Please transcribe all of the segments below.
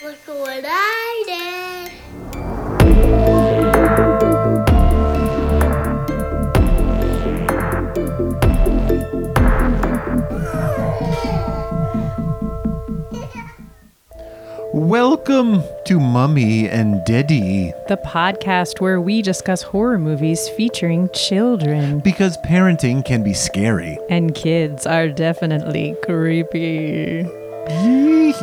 Look what I did. Welcome to Mummy and Daddy. the podcast where we discuss horror movies featuring children. Because parenting can be scary. And kids are definitely creepy.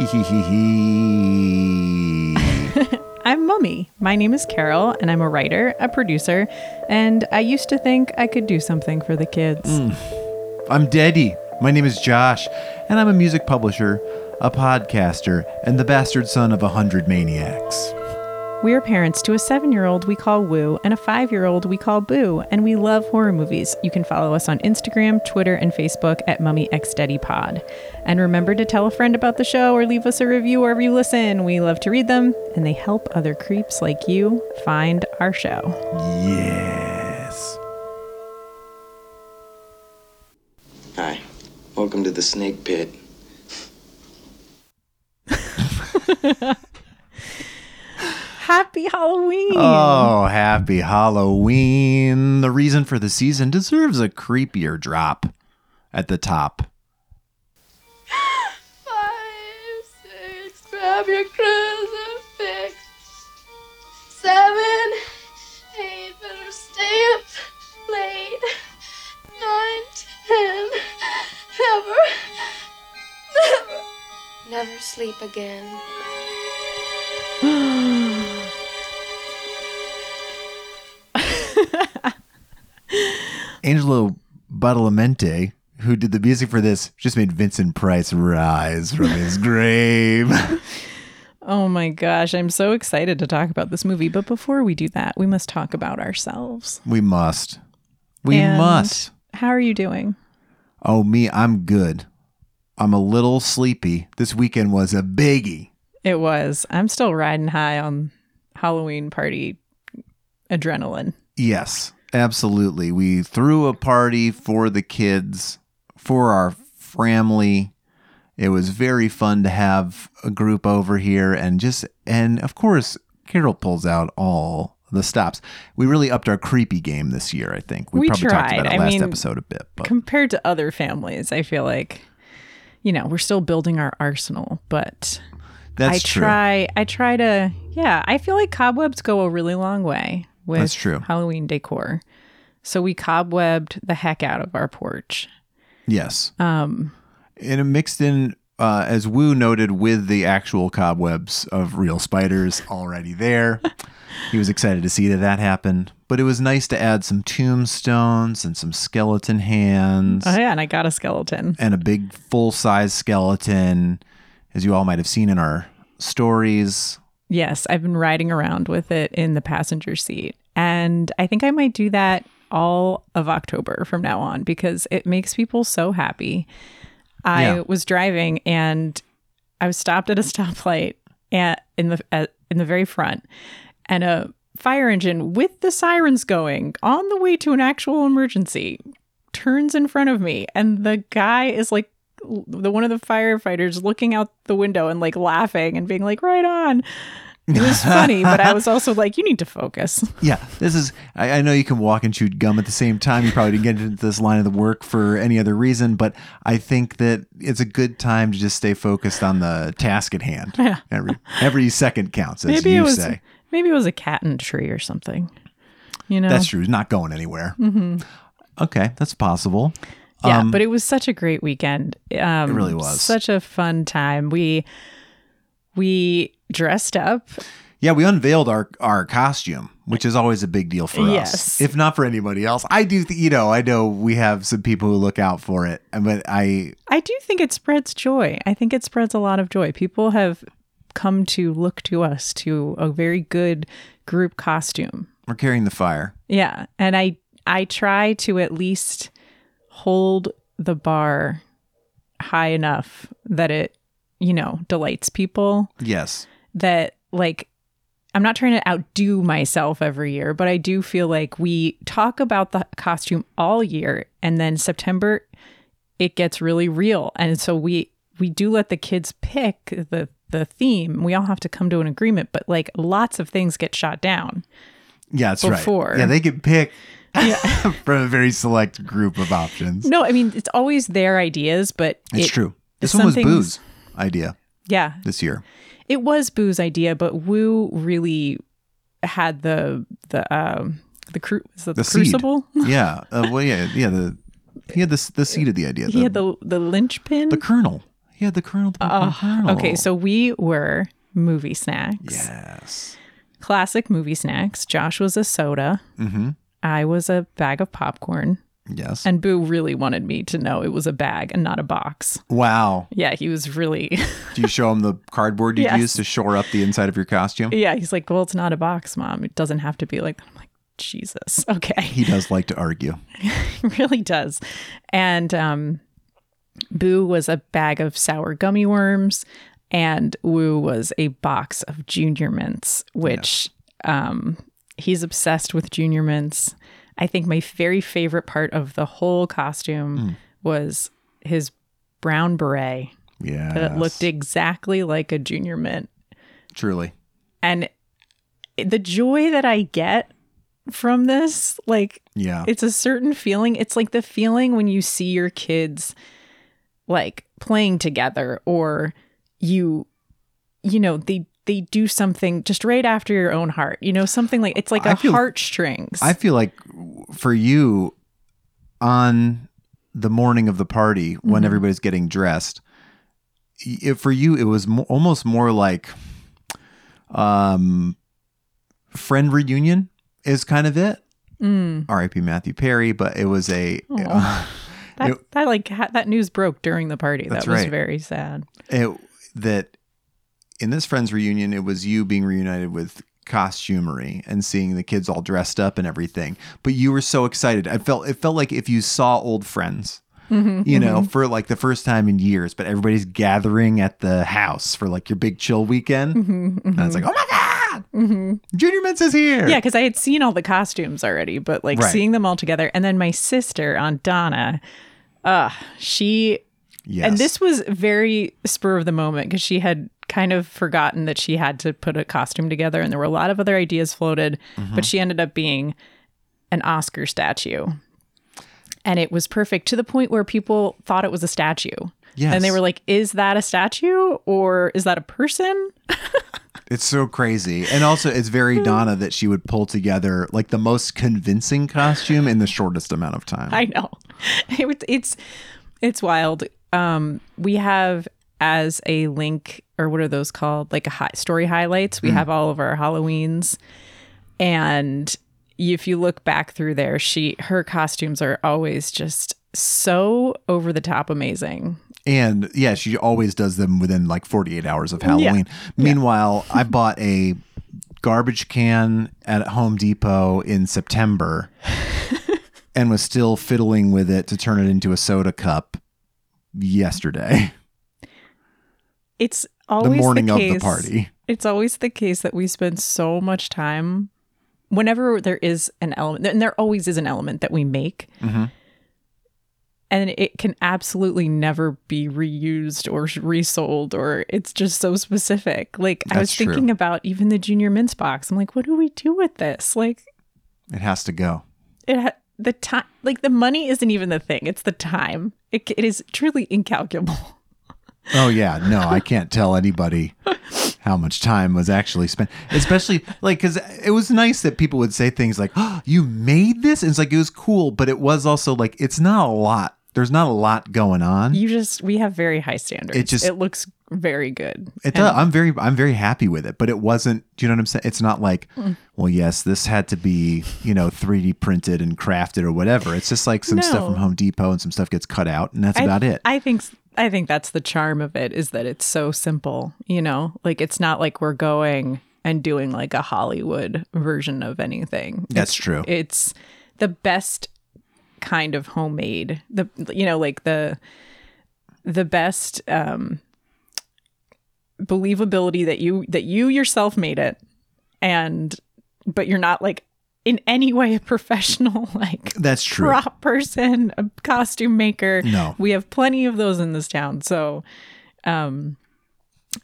I'm Mummy. My name is Carol, and I'm a writer, a producer, and I used to think I could do something for the kids. Mm. I'm Daddy. My name is Josh, and I'm a music publisher, a podcaster, and the bastard son of a hundred maniacs. We are parents to a seven year old we call Woo and a five year old we call Boo, and we love horror movies. You can follow us on Instagram, Twitter, and Facebook at Mummy X Daddy Pod. And remember to tell a friend about the show or leave us a review wherever you listen. We love to read them, and they help other creeps like you find our show. Yes. Hi. Welcome to the snake pit. Happy Halloween! Oh, happy Halloween. The reason for the season deserves a creepier drop at the top. Five, six, grab your crucifix. Seven, eight, better stay up late. Nine, ten, never, never, never sleep again. Angelo Badalamenti, who did the music for this, just made Vincent Price rise from his grave. Oh my gosh, I'm so excited to talk about this movie. But before we do that, we must talk about ourselves. We must. We And must. How are you doing? Oh, me, I'm good. I'm a little sleepy. This weekend was a biggie. It was. I'm still riding high on Halloween party adrenaline. Yes, absolutely. We threw a party for the kids, for our family. It was very fun to have a group over here and just, and of course, Carol pulls out all the stops. We really upped our creepy game this year, I think. We, We probably talked tried. about it I last mean, episode a bit, but Compared to other families, I feel like, you know, we're still building our arsenal, but that's I true. try I try to yeah, I feel like cobwebs go a really long way with That's true. Halloween decor. So we cobwebbed the heck out of our porch. Yes. Um and it mixed in uh, as Wu noted with the actual cobwebs of real spiders already there. he was excited to see that that happened, but it was nice to add some tombstones and some skeleton hands oh yeah, and I got a skeleton. and a big full size skeleton, as you all might have seen in our stories. Yes, I've been riding around with it in the passenger seat. And I think I might do that all of October from now on because it makes people so happy. I Yeah. was driving and I was stopped at a stoplight at, in the at, in the very front and a fire engine with the sirens going on the way to an actual emergency turns in front of me and the guy is like the one of the firefighters looking out the window and like laughing and being like right on it was funny but i was also like you need to focus Yeah, this is. I, I know you can walk and chew gum at the same time. You probably didn't get into this line of the work for any other reason, but I think that it's a good time to just stay focused on the task at hand. Yeah. Every every second counts, as maybe you it was say. maybe it was a cat in a tree or something you know That's true. It's not going anywhere. Mm-hmm. Okay, that's possible. Yeah Um, but it was such a great weekend um, It really was. such a fun time we we dressed up yeah, we unveiled our our costume, which is always a big deal for us. If not for anybody else, I do. Th- you know, I know we have some people who look out for it, but I I do think it spreads joy. I think it spreads a lot of joy. People have come to look to us to a very good group costume. we're carrying the fire. Yeah, and I I try to at least hold the bar high enough that it, you know, delights people Yes. that like I'm not trying to outdo myself every year, but I do feel like we talk about the costume all year and then September it gets really real. And so we we do let the kids pick the the theme. We all have to come to an agreement, but like lots of things get shot down. Yeah, that's Before. right. Yeah, they could pick from a very select group of options. No, I mean it's always their ideas, but It's it- true. This one was Boo's idea Yeah, this year. it was Boo's idea, but Wu really had the the um the cru- the, The seed. crucible. Yeah. Uh, well, yeah, yeah. The he had the the seed of the idea. He had the the linchpin. the kernel. He had the kernel. The Oh, kernel. okay, so we were movie snacks. yes. Classic movie snacks. Josh was a soda. Mm-hmm. I was a bag of popcorn. Yes. And Boo really wanted me to know it was a bag and not a box. wow. Yeah, he was really Do you show him the cardboard you Yes. used to shore up the inside of your costume? Yeah, he's like, Well, it's not a box, mom. It doesn't have to be like that. I'm like, Jesus. Okay. He does like to argue. He really does. And um Boo was a bag of sour gummy worms and Woo was a box of junior mints, which um he's obsessed with junior mints. I think my very favorite part of the whole costume hmm. was his brown beret Yeah. that looked exactly like a junior mint. truly. And the joy that I get from this, like Yeah. it's a certain feeling. It's like the feeling when you see your kids like playing together or you you know, they they do something just right after your own heart. You know, something like it's like I a feel- heartstrings. I feel like for you on the morning of the party when Mm-hmm. everybody's getting dressed, it, for you it was mo- almost more like um friend reunion is kind of it. Mm. R.I.P. Matthew Perry, but it was a that, it- that like ha- that news broke during the party. That's that was right. very sad. it, that in this friends reunion it was you being reunited with costumery and seeing the kids all dressed up and everything. But you were so excited. I felt it felt like if you saw old friends mm-hmm, you know mm-hmm. for like the first time in years but everybody's gathering at the house for like your big chill weekend. Mm-hmm, and it's like oh my god! Junior mints is here. Yeah, because I had seen all the costumes already, but like Right. seeing them all together. And then my sister, Aunt Donna, uh, she yes. and this was very spur of the moment because she had kind of forgotten that she had to put a costume together and there were a lot of other ideas floated, Mm-hmm. but she ended up being an Oscar statue. And it was perfect to the point where people thought it was a statue. Yes. And they were like, is that a statue or is that a person? It's so crazy. And also, it's very Donna that she would pull together like the most convincing costume in the shortest amount of time. I know. It, it's it's wild. Um, we have as a link, or what are those called? Like a story highlights. We have all of our Halloweens, and if you look back through there, she her costumes are always just so over the top amazing. And yeah, she always does them within like 48 hours of Halloween. Meanwhile, I bought a garbage can at Home Depot in September and was still fiddling with it to turn it into a soda cup yesterday, It's always the morning of the case- party. It's always the case that we spend so much time whenever there is an element, and there always is an element that we make. Mhm. And it can absolutely never be reused or resold, or it's just so specific. Like, I was That's true. thinking about even the Junior Mints box. I'm like, what do we do with this? Like, It has to go. it ha- the time, like, the money isn't even the thing, it's the time. It, it is truly incalculable. Oh yeah, no, I can't tell anybody how much time was actually spent. Especially like because it was nice that people would say things like, "Oh, you made this," and it's like it was cool, but it was also like it's not a lot. There's not a lot going on. You just, we have very high standards. It just- it looks very good. It does. I'm very, I'm very happy with it, but it wasn't. Do you know what I'm saying? It's not like, Mm. well, yes, this had to be, you know, 3D printed and crafted or whatever. It's just like some stuff from Home Depot and some stuff gets cut out, and that's I- about it. I think I think that's the charm of it is that it's so simple, you know? Like it's not like we're going and doing like a Hollywood version of anything. That's It's- true. It's the best kind of homemade. The you know, like the the best um believability that you that you yourself made it and but you're not like in any way a professional like That's true. prop person, a costume maker. No. We have plenty of those in this town. So um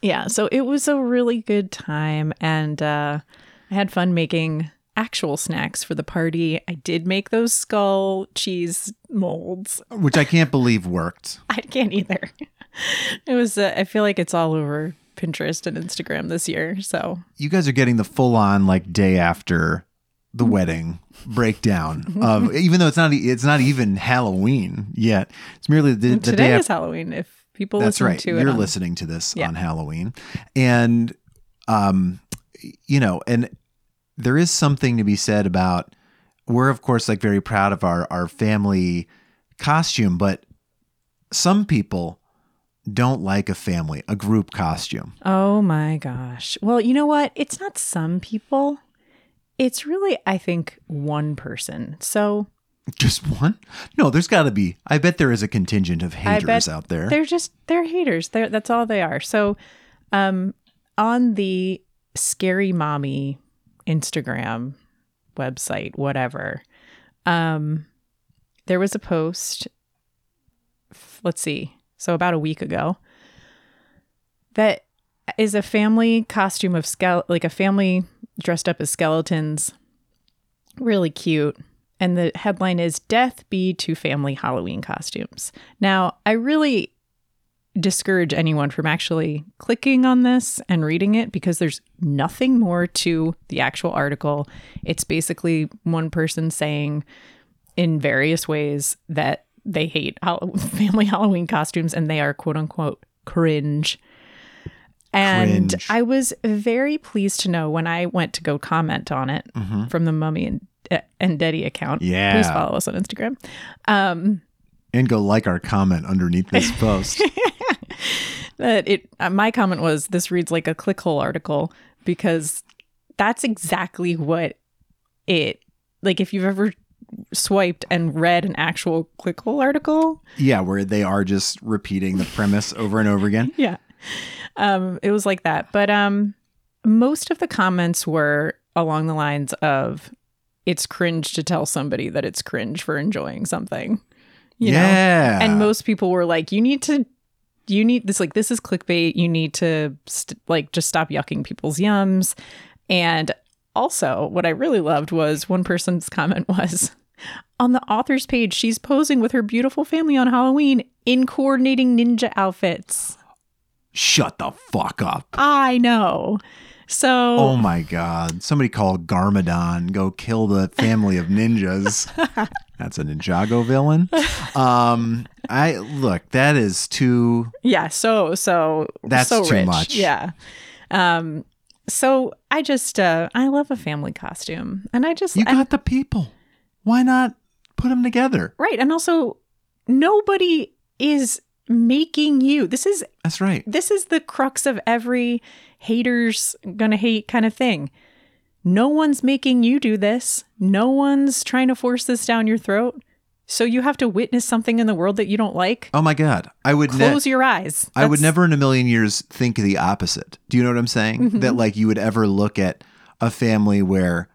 yeah, so it was a really good time, and uh, I had fun making actual snacks for the party. I did make those skull cheese molds. Which I can't believe worked. I can't either. It was. Uh, I feel like it's all over Pinterest and Instagram this year. So You guys are getting the full on like day after the wedding breakdown of even though it's not it's not even Halloween yet. It's merely the, the today day is after. Halloween. If people That's listen right. You're on- listening to this Yeah. on Halloween, and um, you know, and there is something to be said about. We're of course like very proud of our our family costume, but some people don't like a family a group costume. Oh my gosh. Well, you know what? It's not some people. It's really, I think, one person. So Just one? No, there's got to be. I bet there is a contingent of haters out there. they're just they're haters. They're that's all they are. So, um, on the scary mommy Instagram website, whatever, um, there was a post. Let's see. So about a week ago, that is a family costume of skele- like a family dressed up as skeletons. Really cute. And the headline is Death Be to Family Halloween Costumes. Now, I really discourage anyone from actually clicking on this and reading it because there's nothing more to the actual article. It's basically one person saying in various ways that they hate family Halloween costumes and they are quote unquote cringe. And Cringe. I was very pleased to know when I went to go comment on it from the Mummy and uh, and Daddy account. Yeah. please follow us on Instagram. Um, and go like our comment underneath this post. that it uh, my comment was this reads like a clickhole article because that's exactly what it like if you've ever swiped and read an actual clickhole article? Yeah, where they are just repeating the premise over and over again. yeah. Um it was like that. But um most of the comments were along the lines of it's cringe to tell somebody that it's cringe for enjoying something you know? Yeah. and most people were like you need to you need this like this is clickbait. You need to st- like just stop yucking people's yums. And also what i really loved was one person's comment was on the author's page she's posing with her beautiful family on halloween in coordinating ninja outfits Shut the fuck up. i know so Oh my god. Somebody call Garmadon. Go kill the family of ninjas. That's a Ninjago villain. Um I look, that is too yeah so so That's so too rich. much. yeah um so i just uh i love a family costume and i just You got the people. Why not put them together? Right. And also nobody is making you. This is That's right. this is the crux of every haters gonna hate kind of thing. No one's making you do this. No one's trying to force this down your throat. So you have to witness something in the world that you don't like. Oh my god. I would ne- Close your eyes. I would never in a million years think the opposite. Do you know what I'm saying? Mm-hmm. That like you would ever look at a family where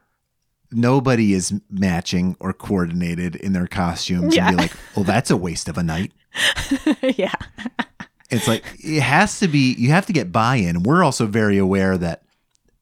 nobody is matching or coordinated in their costumes Yeah. and be like, well, that's a waste of a night. yeah. It's like it has to be. You have to get buy-in. We're also very aware that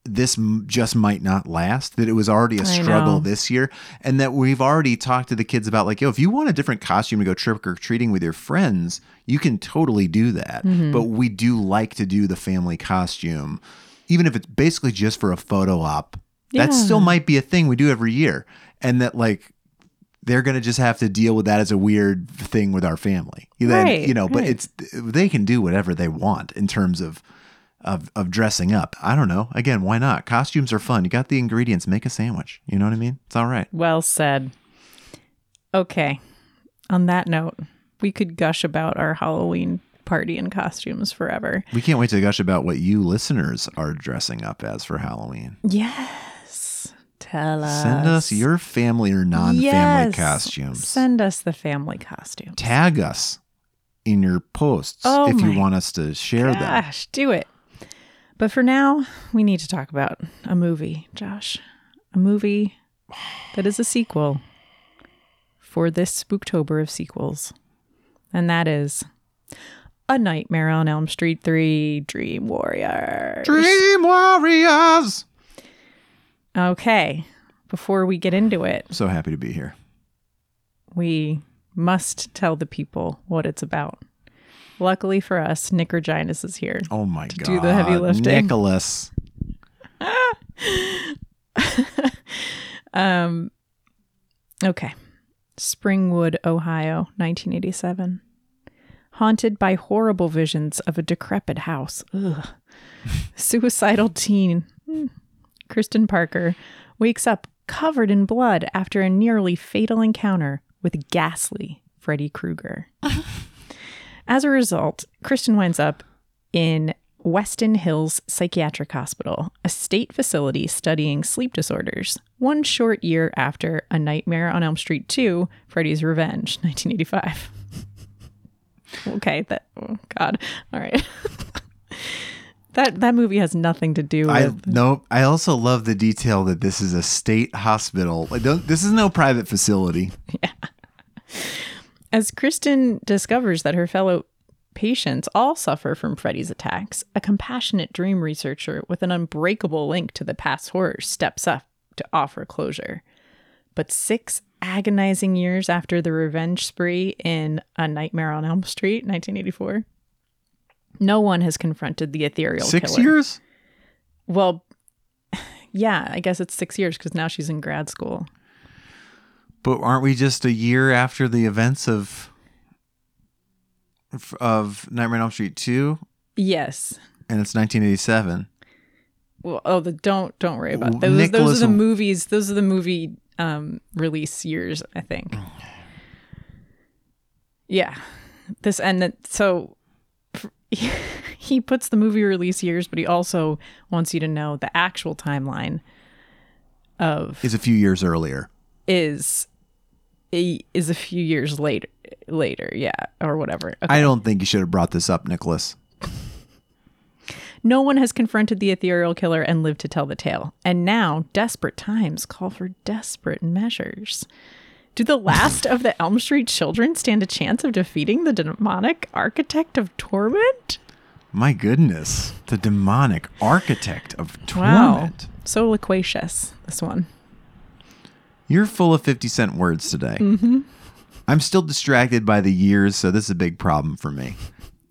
this m- just might not last. That it was already a struggle this year, and that we've already talked to the kids about like, yo, if you want a different costume to go trick or treating with your friends, you can totally do that. Mm-hmm. But we do like to do the family costume, even if it's basically just for a photo op. That still might be a thing we do every year, and that like they're going to just have to deal with that as a weird thing with our family. Then, Right, you know, but it's they can do whatever they want in terms of of of dressing up. I don't know. Again, why not? Costumes are fun. You got the ingredients, make a sandwich. You know what I mean? It's all right. Well said. Okay. On that note, we could gush about our Halloween party and costumes forever. We can't wait to gush about what you listeners are dressing up as for Halloween. Yes. Tell us. Send us your family or non-family Yes. costumes. Send us the family costumes. Tag us in your posts Oh if you want us to share them. Gosh, do it. But for now, we need to talk about a movie, Josh. A movie that is a sequel for this Spooktober of sequels. And that is A Nightmare on Elm Street 3 Dream Warriors. Dream Warriors. Okay. Before we get into it, So happy to be here. we must tell the people what it's about. Luckily for us, Nick Reginas is here. Oh my god. do the heavy lifting. Nicholas. Um, okay. Springwood, Ohio, 1987. Haunted by horrible visions of a decrepit house. Ugh. Suicidal teen, hmm, Kristen Parker, wakes up covered in blood after a nearly fatal encounter with ghastly Freddy Krueger. As a result, Kristen winds up in Westin Hills Psychiatric Hospital, a state facility studying sleep disorders, one short year after A Nightmare on Elm Street 2, Freddy's Revenge, 1985. okay, that, oh God. All right. that, that movie has nothing to do I with. no. I also love the detail that this is a state hospital. Like, this is no private facility. Yeah. As Kristen discovers that her fellow patients all suffer from Freddy's attacks, a compassionate dream researcher with an unbreakable link to the past horrors steps up to offer closure. But six agonizing years after the revenge spree in A Nightmare on Elm Street, 1984, no one has confronted the ethereal Six killer. years. Well, yeah, I guess it's six years because now she's in grad school. But aren't we just a year after the events of of Nightmare on Elm Street two, Yes. and it's 1987? Well, oh, the don't don't worry about those. those are the movies. Those are the movie um, release years, I think. Yeah, this and that, so he puts the movie release years, but he also wants you to know the actual timeline of Is a few years earlier. is is a few years later. Later, yeah, or whatever. Okay. I don't think you should have brought this up, Nicholas. No one has confronted the ethereal killer and lived to tell the tale. And now, desperate times call for desperate measures. Do the last of the Elm Street children stand a chance of defeating the demonic architect of torment? My goodness, the demonic architect of Wow. torment. So loquacious, this one. You're full of 50 cent words today. Mm-hmm. I'm still distracted by the years, so this is a big problem for me.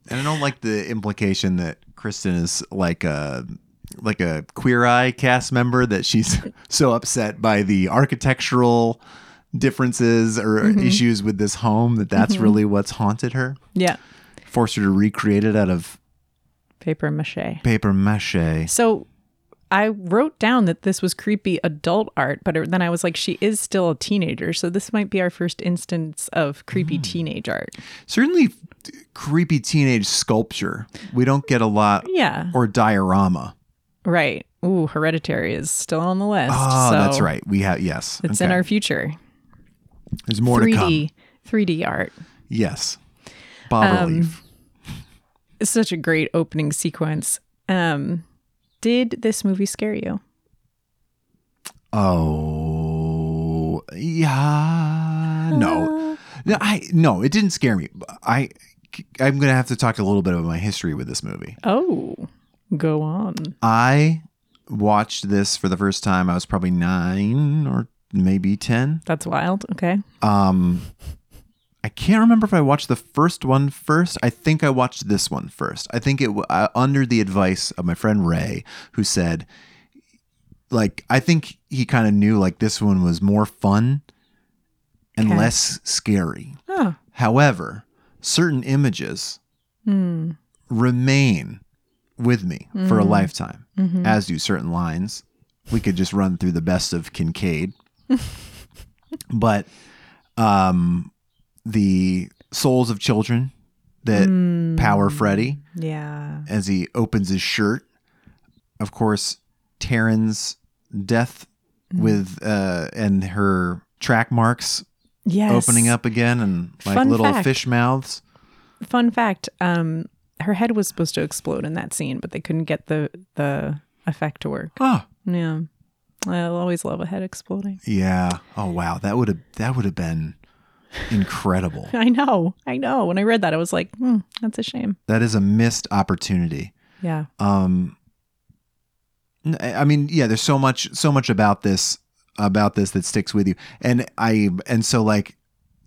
And I don't like the implication that Kristen is like a like a queer eye cast member that she's so upset by the architectural differences or Mm-hmm. issues with this home that that's mm-hmm. really what's haunted her. Yeah. Forced her to recreate it out of Paper mache. paper mache. So I wrote down that this was creepy adult art, but then I was like, she is still a teenager. So this might be our first instance of creepy mm. teenage art. Certainly creepy teenage sculpture. We don't get a lot Yeah. or diorama. Right. Ooh, Hereditary is still on the list. Oh, so that's right. We have yes. It's in our future. There's more to come. 3D, 3D art. Yes. Bas Um. It's such a great opening sequence. Um, did this movie scare you? Oh, yeah. No, no. I no. It didn't scare me. I I'm gonna have to talk a little bit about my history with this movie. Oh, go on. I watched this for the first time. I was probably nine or maybe ten. That's wild. Okay. Um, I can't remember if I watched the first one first. I think I watched this one first. I think it uh, under the advice of my friend Ray, who said, like, I think he kind of knew like this one was more fun and Okay. less scary. Oh, However, certain images remain with me for a lifetime, as do certain lines. We could just run through the best of Kincaid. but um, the souls of children that power Freddy yeah. as he opens his shirt. Of course, Taryn's death with uh, and her track marks Yes. opening up again and like Fun little fact. fish mouths. Fun fact: um, her head was supposed to explode in that scene, but they couldn't get the the effect to work. Oh, Yeah, I'll always love a head exploding. yeah. Oh wow, that would have that would have been incredible. I know. I know. When I read that, I was like, hmm, that's a shame. that is a missed opportunity. Yeah. Um, I mean, yeah, there's so much, so much about this, about this that sticks with you, and I, and so like,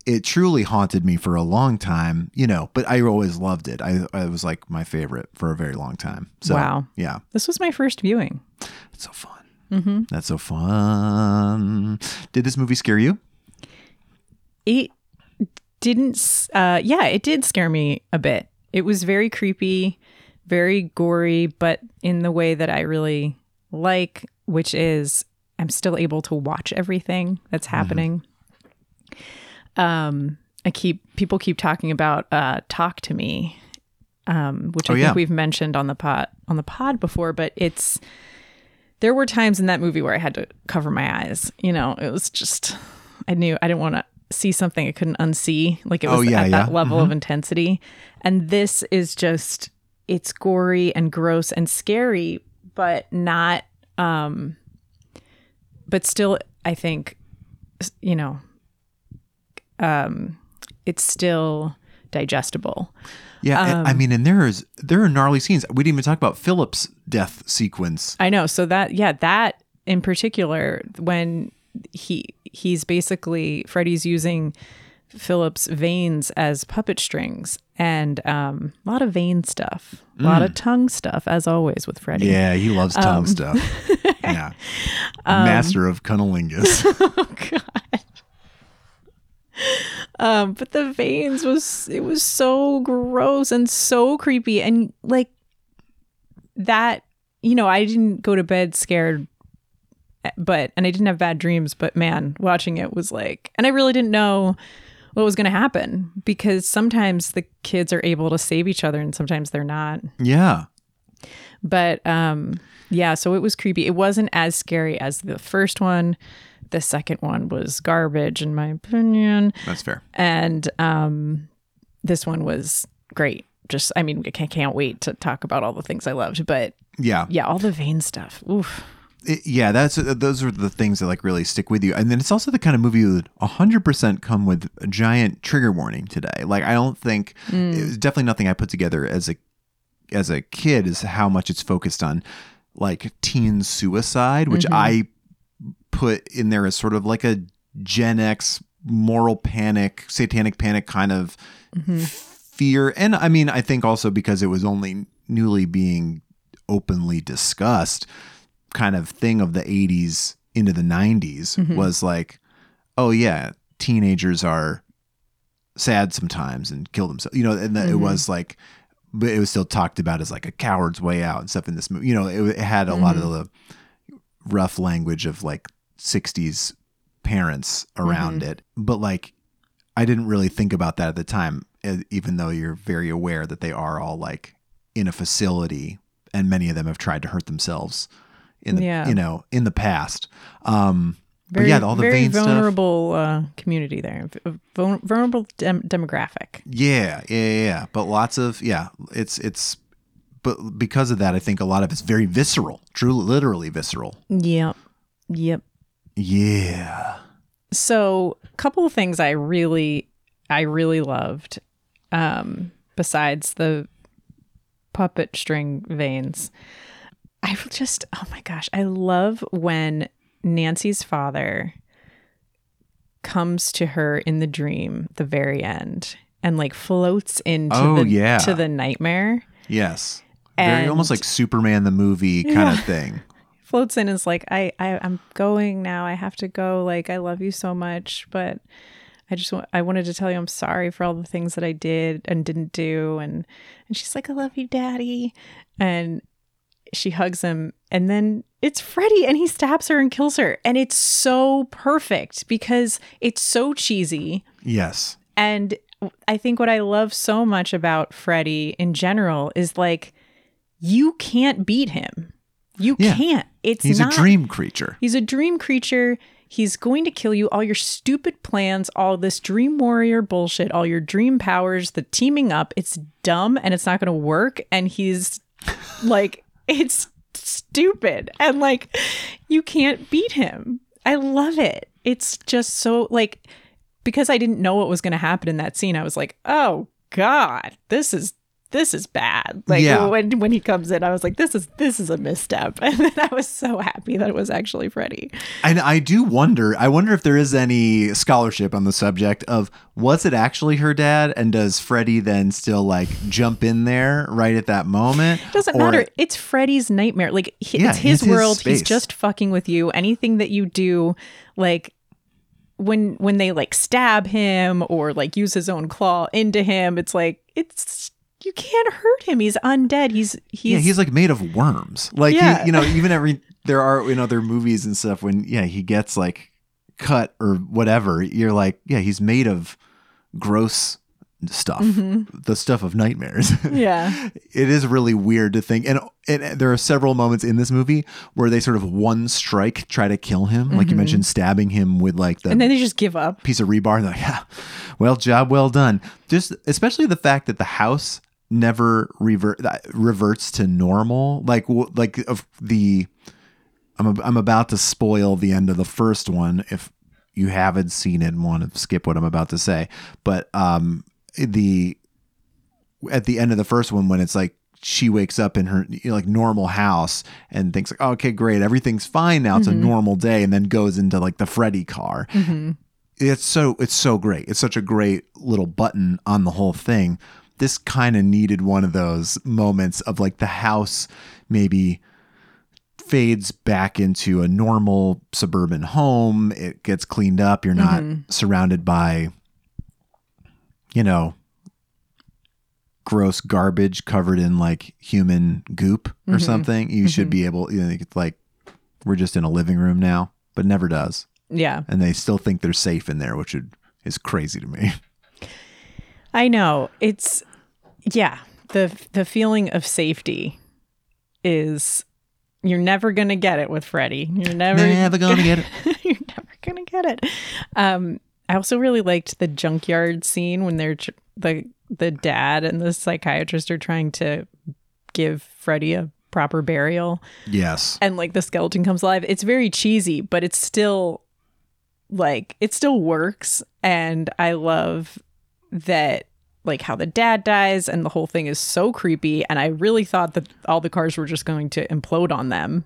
it truly haunted me for a long time, you know. But I always loved it. I, I was like my favorite for a very long time. So, Wow. yeah, This was my first viewing. it's so fun. Mm-hmm. That's so fun. Did this movie scare you? It didn't, uh, yeah, it did scare me a bit. It was very creepy, very gory, but in the way that I really like, which is I'm still able to watch everything that's Mm-hmm. happening. Um, I keep people keep talking about uh, "Talk to Me," um, which I Oh, think yeah. we've mentioned on the pod on the pod before, but it's there were times in that movie where I had to cover my eyes. You know, it was just I knew I didn't want to see something I couldn't unsee. Like it was Oh, yeah, at yeah. that level of intensity. And this is just it's gory and gross and scary, but not um but still I think you know um it's still digestible. Yeah, and- I um, mean, and there is there are gnarly scenes. We didn't even talk about Philip's death sequence. I know. So that yeah, that in particular when he he's basically Freddy's using Philip's veins as puppet strings and um, a lot of vein stuff, a lot of mm. tongue stuff as always with Freddy. Yeah, he loves tongue um, stuff. Yeah, um, master of cunnilingus. Oh, Um, but the veins was it was so gross and so creepy and like that. You know, I didn't go to bed scared, but and I didn't have bad dreams. But man, watching it was like, and I really didn't know what was going to happen because sometimes the kids are able to save each other and sometimes they're not. yeah, But um, yeah, so it was creepy. It wasn't as scary as the first one. The second one was garbage, in my opinion that's fair. and um this one was great just i mean i can't, can't wait to talk about all the things i loved but Yeah, yeah all the vein stuff oof It- yeah. That's those are the things that like really stick with you. And then it's also the kind of movie that would hundred percent come with a giant trigger warning today. Like I don't think it was definitely nothing I put together as a as a kid is how much it's focused on like teen suicide, which I put in there as sort of like a Gen X moral panic, satanic panic kind of mm-hmm. fear. And I mean, I think also because it was only newly being openly discussed kind of thing of the 80s into the 90s mm-hmm. was like, oh, yeah, teenagers are sad sometimes and kill themselves. You know, and that it mm-hmm. was like, but it was still talked about as like a coward's way out and stuff in this movie. You know, it, it had a lot of the rough language of like 60s parents around it. But like, I didn't really think about that at the time, even though you're very aware that they are all like in a facility and many of them have tried to hurt themselves in the, Yeah. you know, in the past. Um, very, but yeah, all the very vulnerable uh, community there vul- vulnerable dem- demographic Yeah, yeah, yeah, yeah. But lots of yeah, it's it's but because of that, I think a lot of it's very visceral, truly literally visceral. yep yep Yeah. so a couple of things i really i really loved um besides the puppet string veins i just oh my gosh i love when nancy's father comes to her in the dream the very end and like floats into Oh, the yeah. to the nightmare Yes. Very almost like Superman the movie kind Yeah. of thing. Floats in is like I, I i'm going now. I have to go. Like i love you so much but i just want i wanted to tell you i'm sorry for all the things that i did and didn't do. And and she's like i love you daddy. And she hugs him. And then it's freddy and he stabs her and kills her. And it's so perfect because it's so cheesy. Yes. and I think what I love so much about Freddy in general is like you can't beat him. You Yeah. can't. It's He's not a dream creature. He's a dream creature. He's going to kill you. All your stupid plans, all this dream warrior bullshit, all your dream powers, the teaming up, it's dumb and it's not going to work. And he's like, it's stupid. And like, you can't beat him. I love it. It's just so like, because I didn't know what was going to happen in that scene, I was like, "Oh God, this is this is bad." Like Yeah. when when he comes in, I was like, "This is this is a misstep," and then I was so happy that it was actually Freddy. And I do wonder, I wonder if there is any scholarship on the subject of was it actually her dad? And does Freddy then still like jump in there right at that moment? Doesn't Or- matter. It's Freddy's nightmare. Like he, Yeah, it's his his world. He's just fucking with you. Anything that you do, like when when they like stab him or like use his own claw into him, it's like it's you can't hurt him. He's undead. He's he's, yeah, he's like made of worms. Like, he- you know, even every, there are in other movies and stuff when, yeah, he gets like cut or whatever, you're like, yeah, he's made of gross stuff, mm-hmm. the stuff of nightmares. yeah. it is really weird to think and, and there are several moments in this movie where they sort of one strike try to kill him like you mm-hmm. mentioned stabbing him with like the And then they just give up. piece of rebar and they're like yeah well job well done just especially the fact that the house never revert that reverts to normal. Like like of the I'm, ab- I'm about to spoil the end of the first one if you haven't seen it and want to skip what I'm about to say. But um the at the end of the first one when it's like she wakes up in her you know, like normal house and thinks like okay great everything's fine now it's a normal day and then goes into like the Freddy car. It's so it's so great. It's such a great little button on the whole thing this kind of needed one of those moments of like the house maybe fades back into a normal suburban home it gets cleaned up you're not mm-hmm. surrounded by you know gross garbage covered in like human goop or mm-hmm. something. You should mm-hmm. be able you know like we're just in a living room now but never does. Yeah. and they still think they're safe in there which would, is crazy to me I know. It's yeah. The the feeling of safety is you're never gonna get it with Freddy. You're never never gonna get it You're never gonna get it. Um, I also really liked the junkyard scene when they're tr- the the dad and the psychiatrist are trying to give Freddy a proper burial, yes and like the skeleton comes alive. It's very cheesy, but it's still like it still works, and I love that like how the dad dies and the whole thing is so creepy and i really thought that all the cars were just going to implode on them.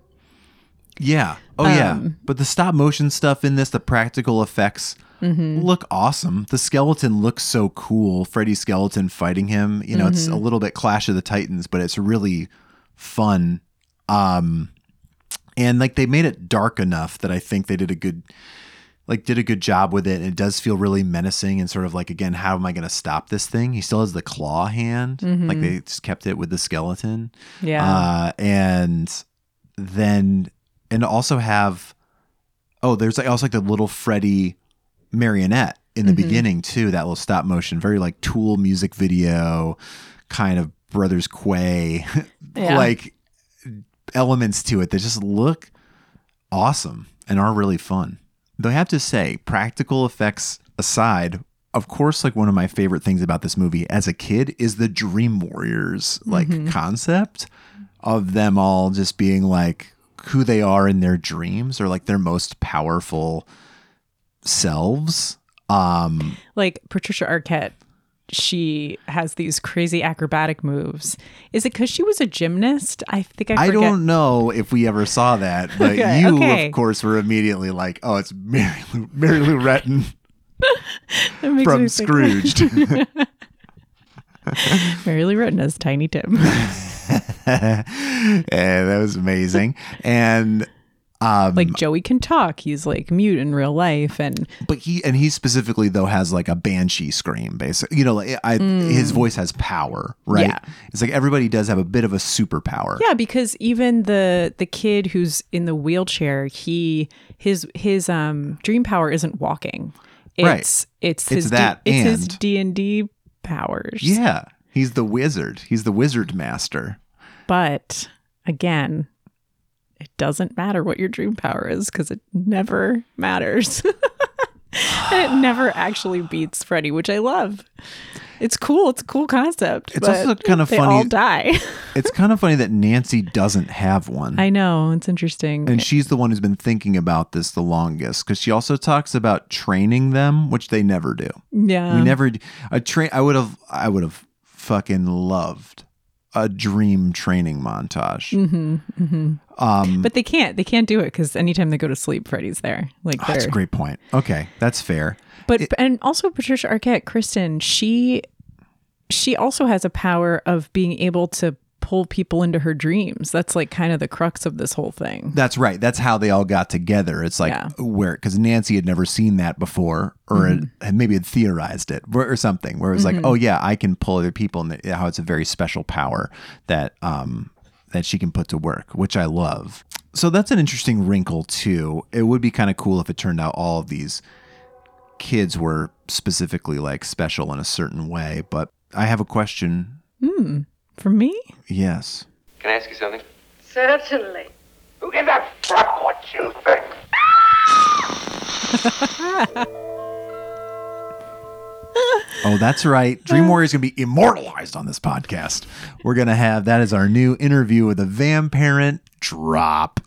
Yeah. Oh yeah. Um, but the stop motion stuff in this the practical effects Mm-hmm. look awesome. The skeleton looks so cool. Freddy's skeleton fighting him. You know it's Mm-hmm. a little bit clash of the titans but it's really fun. Um and like they made it dark enough that i think they did a good like did a good job with it. And it does feel really menacing and sort of like again how am i going to stop this thing? He still has the claw hand. Like they just kept it with the skeleton. Mm-hmm. yeah. Uh, and then and also have oh there's like also like the little freddy marionette in the beginning too that little stop motion. Very like tool music video kind of brothers quay Yeah. like elements to it that just look awesome and are really fun though i have to say practical effects aside of course like one of my favorite things about this movie as a kid is the dream warriors like concept of them all just being like who they are in their dreams or like their most powerful selves. Um like Patricia Arquette, she has these crazy acrobatic moves. Is it because she was a gymnast? I think I I don't know if we ever saw that, but Okay, you, okay. of course, were immediately like, "Oh, it's Mary Lou, Mary Lou Retton from Scrooged." Mary Lou Retton as Tiny Tim. and that was amazing. And um, like Joey can talk. He's like mute in real life, and but he and he specifically though has like a banshee scream, basically. You know, like I, his voice has power, right? Mm. Yeah. It's like everybody does have a bit of a superpower. yeah, because even the the kid who's in the wheelchair, he his his um dream power isn't walking. It's Right. it's It's his D- that it's his D and D powers. Yeah. He's the wizard. He's the wizard master. But again, doesn't matter what your dream power is because it never matters. and it never actually beats Freddy, which I love. It's cool. It's a cool concept. It's also kind of they funny- all die. It's kind of funny that Nancy doesn't have one. I know. It's interesting. and she's the one who's been thinking about this the longest because she also talks about training them, which they never do. yeah. we never a train. I would have. I would have fucking loved a dream training montage. hmm hmm Um, But they can't. They can't do it because anytime they go to sleep, Freddy's there. Like oh, that's a great point. Okay, that's fair. But and also Patricia Arquette, Kristen, she she also has a power of being able to pull people into her dreams. That's like kind of the crux of this whole thing. That's right. That's how they all got together. It's like Yeah. where because Nancy had never seen that before, or had, had maybe had theorized it or, or something. Where it was like, oh yeah, I can pull other people, and how it's a very special power that um that she can put to work, which I love. So that's an interesting wrinkle too. It would be kind of cool if it turned out all of these kids were specifically like special in a certain way. But I have a question. Hmm. For me? Yes. Can I ask you something? Certainly. Who gives a fuck what you think? Oh, that's right. Dream Warrior is going to be immortalized on this podcast. We're going to have that as our new interview with a Vamparent drop.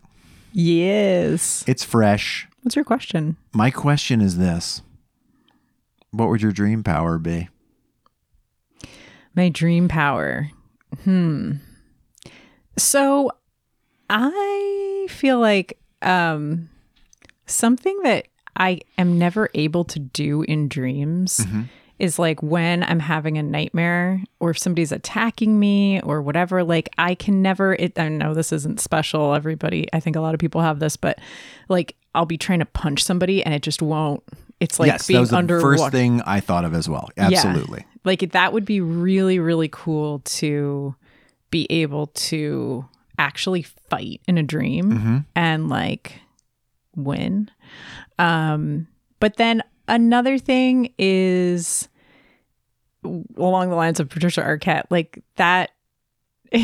Yes. It's fresh. What's your question? My question is this What would your dream power be? My dream power. Hmm. So I feel like um something that I am never able to do in dreams is like when I'm having a nightmare or if somebody's attacking me or whatever, like I can never it I know this isn't special, everybody. I think a lot of people have this, but like I'll be trying to punch somebody and it just won't. It's like yes, being that was the underwater. first thing I thought of as well. Absolutely. Yeah. Like that would be really, really cool to be able to actually fight in a dream Mm-hmm. and like win. Um, but then another thing is along the lines of Patricia Arquette, like that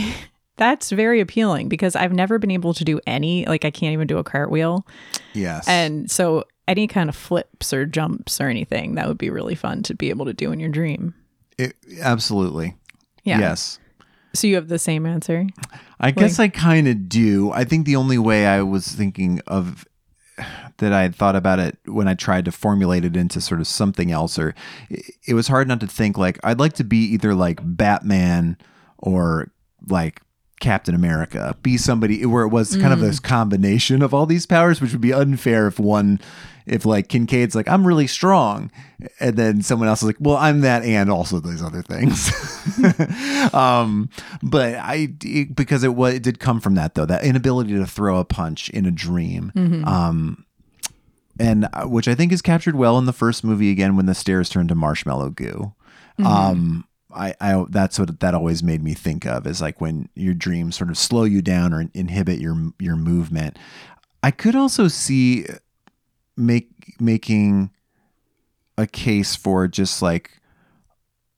that's very appealing because I've never been able to do any, like I can't even do a cartwheel. Yes. And so any kind of flips or jumps or anything, that would be really fun to be able to do in your dream. It- absolutely. Yeah. Yes. So you have the same answer? I guess I kind of do. I think the only way I was thinking of that I had thought about it when I tried to formulate it into sort of something else, or it, was hard not to think like I'd like to be either like Batman or like Captain America, be somebody where it was kind of this combination of all these powers, which would be unfair if one, if like Kincaid's like, I'm really strong. And then someone else is like, well, I'm that and also those other things. um, but I, it- because it was, it did come from that though, that inability to throw a punch in a dream. Um, and uh, which I think is captured well in the first movie again when the stairs turn to marshmallow goo. Um, I, I that's what that always made me think of is like when your dreams sort of slow you down or inhibit your your movement. I could also see make making a case for just like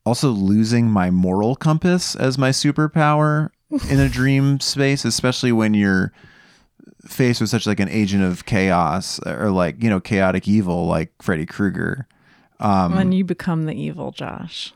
also losing my moral compass as my superpower in a dream space, especially when you're faced with such like an agent of chaos or like you know chaotic evil like Freddy Krueger Um, when you become the evil Josh.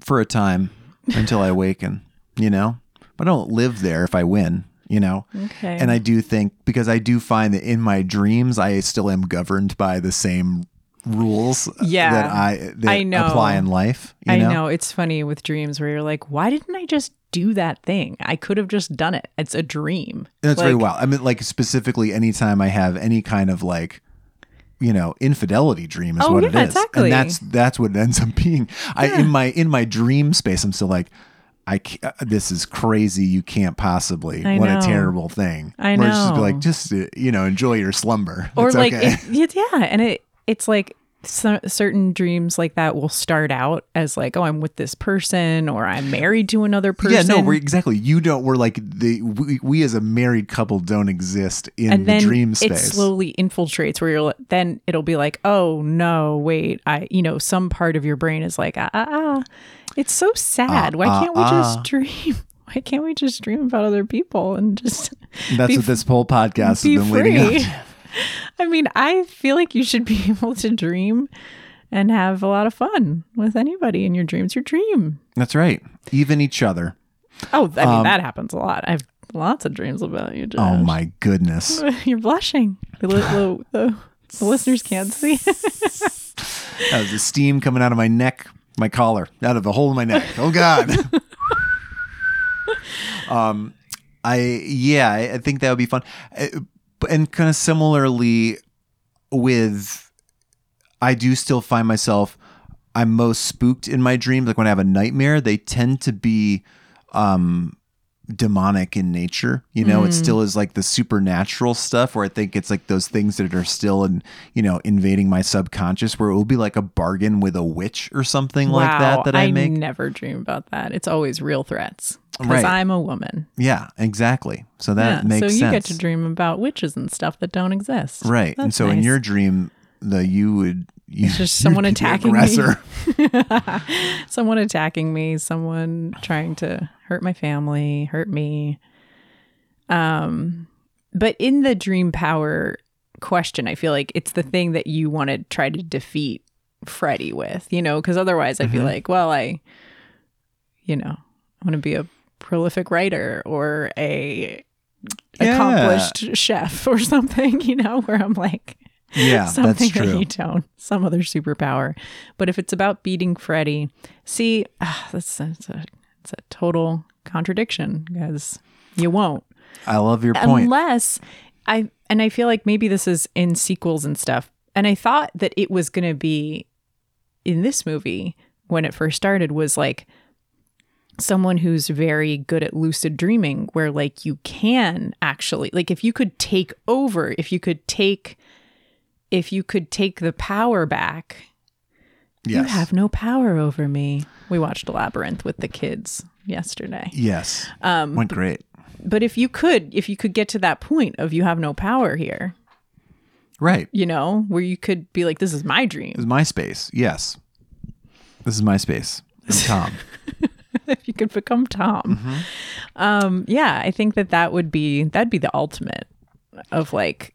For a time until I awaken. You know, but I don't live there if I win. You know, Okay. and I do think because I do find that in my dreams I still am governed by the same rules Yeah, that I that I know. apply in life. You I know? know it's funny with dreams where you're like, why didn't I just do that thing? I could have just done it. It's a dream. That's very Like, well. I mean, like specifically, anytime I have any kind of like, you know, infidelity dream is Oh, what yeah, it is, exactly. and that's that's what it ends up being. I in my in my dream space, I'm still like, I uh, this is crazy. You can't possibly. I what know. a terrible thing. I it's just be know. like, just uh, you know, enjoy your slumber. Or It's like, okay. it, yeah, yeah, and it it's like so, certain dreams like that will start out as like, oh, I'm with this person, or I'm married to another person. yeah, no, we're exactly. You don't. We're like the we, we as a married couple don't exist in and the dream it space. slowly infiltrates where you're then it'll be like oh no wait i you know some part of your brain is like ah ah, ah. it's so sad why Ah, can't we ah, just ah. dream why can't we just dream about other people and just That's what this whole podcast has be been leading up free. i mean i feel like you should be able to dream and have a lot of fun with anybody in your dreams. Your dream. That's right. Even each other. Oh, I mean that happens a lot. I have lots of dreams about you. Josh. Um, Oh my goodness. You're blushing. The, the, the, the listeners can't see. That was the steam coming out of my neck, my collar, out of the hole in my neck. Oh God. um, I yeah, I, I think that would be fun, Uh, and kind of similarly with, I do still find myself, I'm most spooked in my dreams. Like when I have a nightmare, they tend to be, um, demonic in nature. You know, it still mm. is like the supernatural stuff where I think it's like those things that are still in, you know, invading my subconscious where it will be like a bargain with a witch or something like that that I, make. never dream about that. It's always real threats because Right. I'm a woman. yeah, exactly. So that yeah, makes so you sense. get to dream about witches and stuff that don't exist. right. and That's so in your dream, the you would It's just someone be attacking me. someone attacking me, someone trying to hurt my family, hurt me. Um, but in the dream power question, I feel like it's the thing that you want to try to defeat Freddy with, you know, because otherwise I Mm-hmm. feel like, well, I, you know, I want to be a prolific writer or a Yeah. accomplished chef or something, you know, where I'm like, Yeah, something that's true. that you don't, some other superpower. But if it's about beating Freddy, see, ah, that's, that's a, it's a total contradiction because you won't I love your point. unless I and I feel like maybe this is in sequels and stuff. And I thought that it was going to be in this movie when it first started was like someone who's very good at lucid dreaming where like you can actually like if you could take over, if you could take if you could take the power back, you have no power over me. We watched Labyrinth with the kids yesterday. yes. Um, Went great. but if you could, if you could get to that point of you have no power here, Right. you know, where you could be like, this is my dream. This is my space. Yes. This is my space. I'm Tom. if you could become Tom. Mm-hmm. Um, yeah, I think that that would be, that'd be the ultimate of like,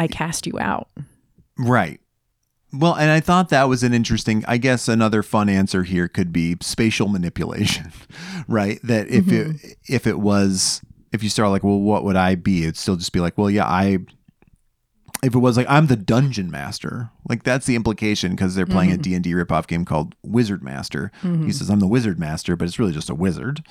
I cast you out. Right. Well, and I thought that was an interesting, I guess another fun answer here could be spatial manipulation, right? That if it mm-hmm. if it was if you start like, well, what would I be? It'd still just be like, well, yeah, I if it was like I'm the dungeon master, like that's the implication because they're playing a mm-hmm. D&D ripoff game called Wizard Master. He mm-hmm. says I'm the wizard master, but it's really just a wizard.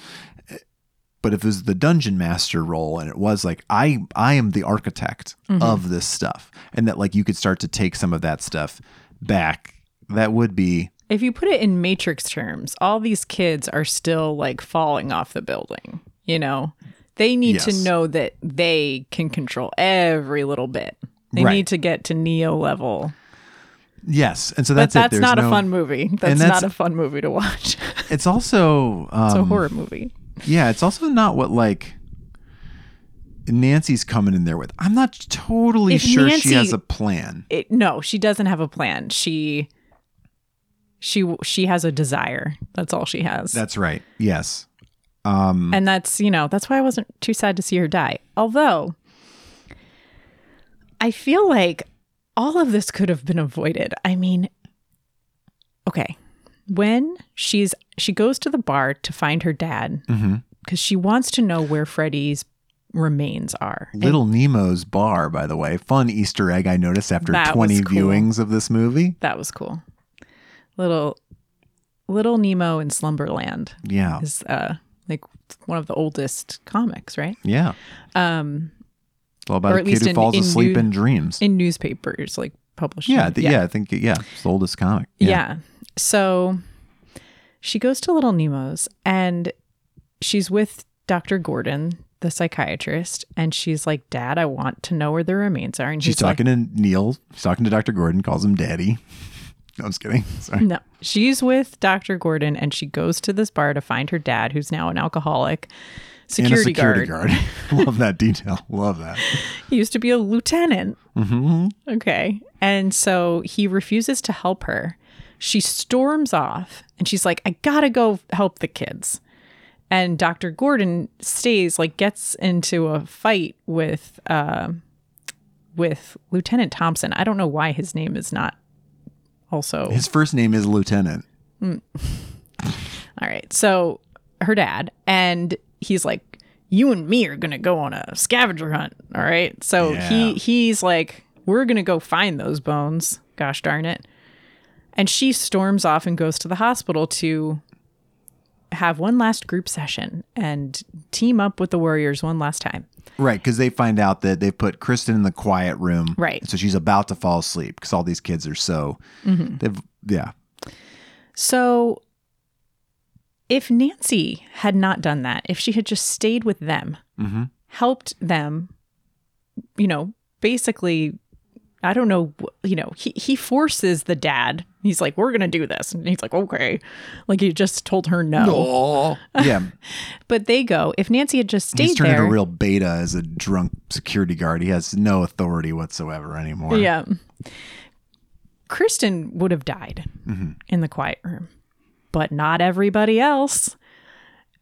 But if it was the dungeon master role and it was like I I am the architect of this stuff and that like you could start to take some of that stuff back, that would be If you put it in matrix terms, all these kids are still like falling off the building, you know? They need to know that they can control every little bit. They Right. need to get to Neo level. yes. And so But that's it. that's not a fun movie. That's, that's- not a fun movie to watch. It's also um, it's a horror movie. Yeah, it's also not what like Nancy's coming in there with. I'm not totally If sure she has a plan. It, no, she doesn't have a plan. She she she has a desire. That's all she has. That's right. Yes. Um and that's, you know, that's why I wasn't too sad to see her die. Although I feel like all of this could have been avoided. I mean, okay. When she's she goes to the bar to find her dad because she wants to know where Freddy's remains are. And Little Nemo's bar, by the way. Fun Easter egg I noticed after 20 cool. viewings of this movie. that was cool. Little Little Nemo in Slumberland Yeah. is uh like one of the oldest comics, right? Yeah. Um It's all about a kid who in- falls in asleep new- in dreams. in newspapers like published. yeah, th- yeah, I think yeah, it's the oldest comic. Yeah. So she goes to Little Nemo's and she's with Dr. Gordon, the psychiatrist, and she's like, Dad, I want to know where the remains are. And She's he's like, talking to Neil. She's talking to Dr. Gordon, calls him daddy. No, I'm just kidding. Sorry. No, she's with Dr. Gordon and she goes to this bar to find her dad, who's now an alcoholic security, security guard. guard. Love that detail. Love that. He used to be a lieutenant. hmm Okay. And so he refuses to help her. She storms off and she's like, I gotta go help the kids. And Dr. Gordon stays, like, gets into a fight with uh, with Lieutenant Thompson. I don't know why his name is not also His first name is Lieutenant. All right. So her dad, and he's like, "You and me are gonna go on a scavenger hunt." All right. So Yeah. he he's like, "We're gonna go find those bones." Gosh darn it! And she storms off and goes to the hospital to have one last group session and team up with the warriors one last time. Right, because they find out that they put Kristen in the quiet room. Right. So she's about to fall asleep because all these kids are so. Mm-hmm. They've yeah. So if Nancy had not done that, if she had just stayed with them, helped them, you know, basically, I don't know, you know, he, he forces the dad. He's like, we're going to do this. And he's like, okay. Like he just told her no. Yeah. But they go. If Nancy had just stayed He's stayed turned there. into a real beta as a drunk security guard. He has no authority whatsoever anymore. Yeah. Kristen would have died Mm-hmm. in the quiet room, but not everybody else.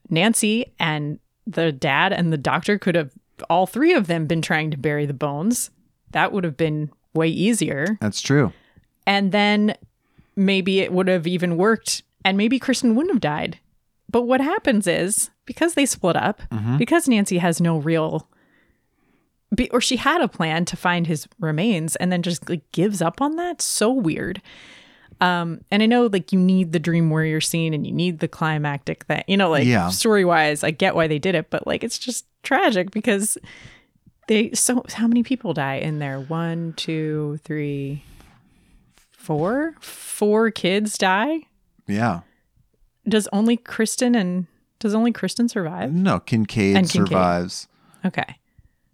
Nancy and the dad and the doctor could have, all three of them, been trying to bury the bones. That would have been way easier. That's true. And then maybe it would have even worked and maybe Kristen wouldn't have died. But what happens is because they split up, because Nancy has no real be, or she had a plan to find his remains and then just like gives up on that. So weird. Um, and I know like you need the dream warrior scene and you need the climactic thing, you know, like Yeah. story wise, I get why they did it, but like it's just tragic because they so how many people die in there? One, two, three, four? Four kids die? Yeah. Does only Kristen and does only Kristen survive? No, Kincaid, Kincaid. survives. Okay.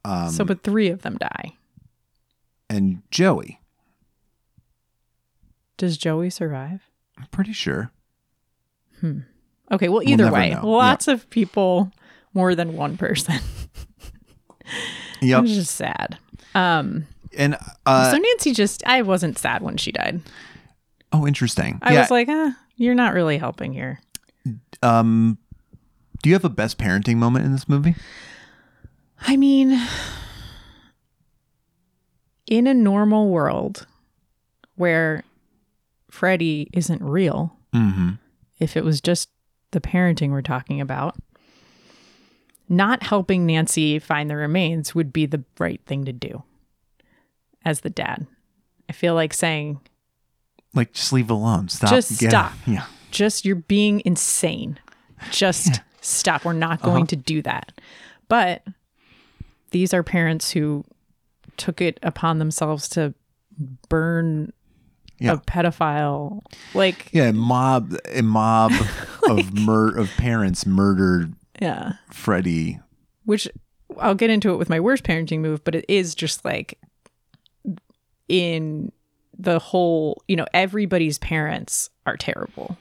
Um, so but three of them die. and Joey. Does Joey survive? I'm pretty sure. Hmm. Okay, well either never way, know. lots of people, more than one person. Yep. It's just sad. Um And uh, so Nancy just I wasn't sad when she died. oh, interesting. I yeah. was like, uh, you're not really helping here. um, do you have a best parenting moment in this movie? I mean, in a normal world where Freddy isn't real, Mm-hmm. if it was just the parenting we're talking about, not helping Nancy find the remains would be the right thing to do as the dad. I feel like saying, Like, just leave alone. Stop. Just Get- stop. Yeah. just you're being insane. Just stop. We're not going uh-huh. to do that. But these are parents who took it upon themselves to burn Yeah. a pedophile. Like, Yeah, a mob, a mob of mur- of parents murdered yeah. Freddy. Which I'll get into it with my worst parenting move, but it is just like in the whole, you know, everybody's parents are terrible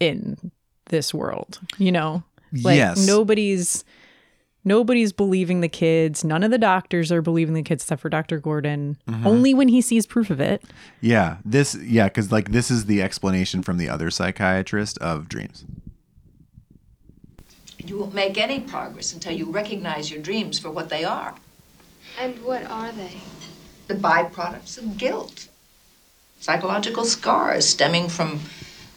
in this world, you know? Like Yes. nobody's nobody's believing the kids. None of the doctors are believing the kids except for Dr. Gordon. Mm-hmm. Only when he sees proof of it. Yeah, this yeah, because like this is the explanation from the other psychiatrist of dreams. You won't make any progress until you recognize your dreams for what they are And what are they? the byproducts of guilt, psychological scars stemming from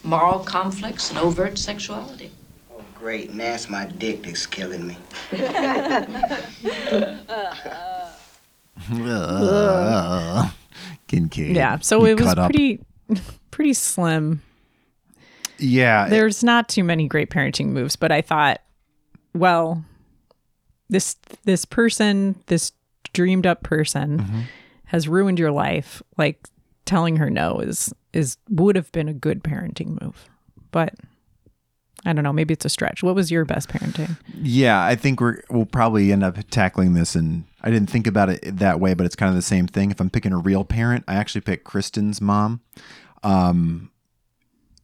moral conflicts and overt sexuality. Oh, great. And that's my dick that's killing me. Kincaid. Yeah. So he it was cut up. pretty pretty slim. Yeah, there's not too many great parenting moves, but I thought, well, this this person, this dreamed up person, Mm-hmm. has ruined your life. Like telling her no is is would have been a good parenting move, but I don't know. Maybe it's a stretch. What was your best parenting? Yeah, I think we're we'll probably end up tackling this, and I didn't think about it that way, but it's kind of the same thing. If I'm picking a real parent, I actually pick Kristen's mom, um,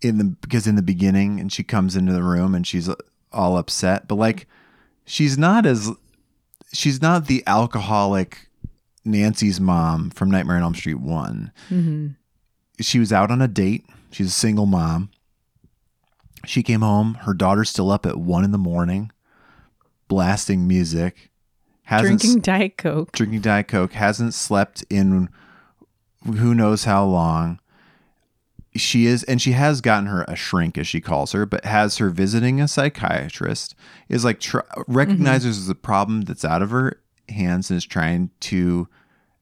in the because in the beginning, and she comes into the room and she's all upset, but like she's not as she's not the alcoholic Nancy's mom from Nightmare on Elm Street one. Mm-hmm. She was out on a date. She's a single mom. She came home. Her daughter's still up at one in the morning, blasting music. Drinking Diet Coke. drinking diet coke. Hasn't slept in who knows how long. She is and she has gotten her a shrink as she calls her but has her visiting a psychiatrist is like tr- recognizes the problem that's out of her hands and is trying to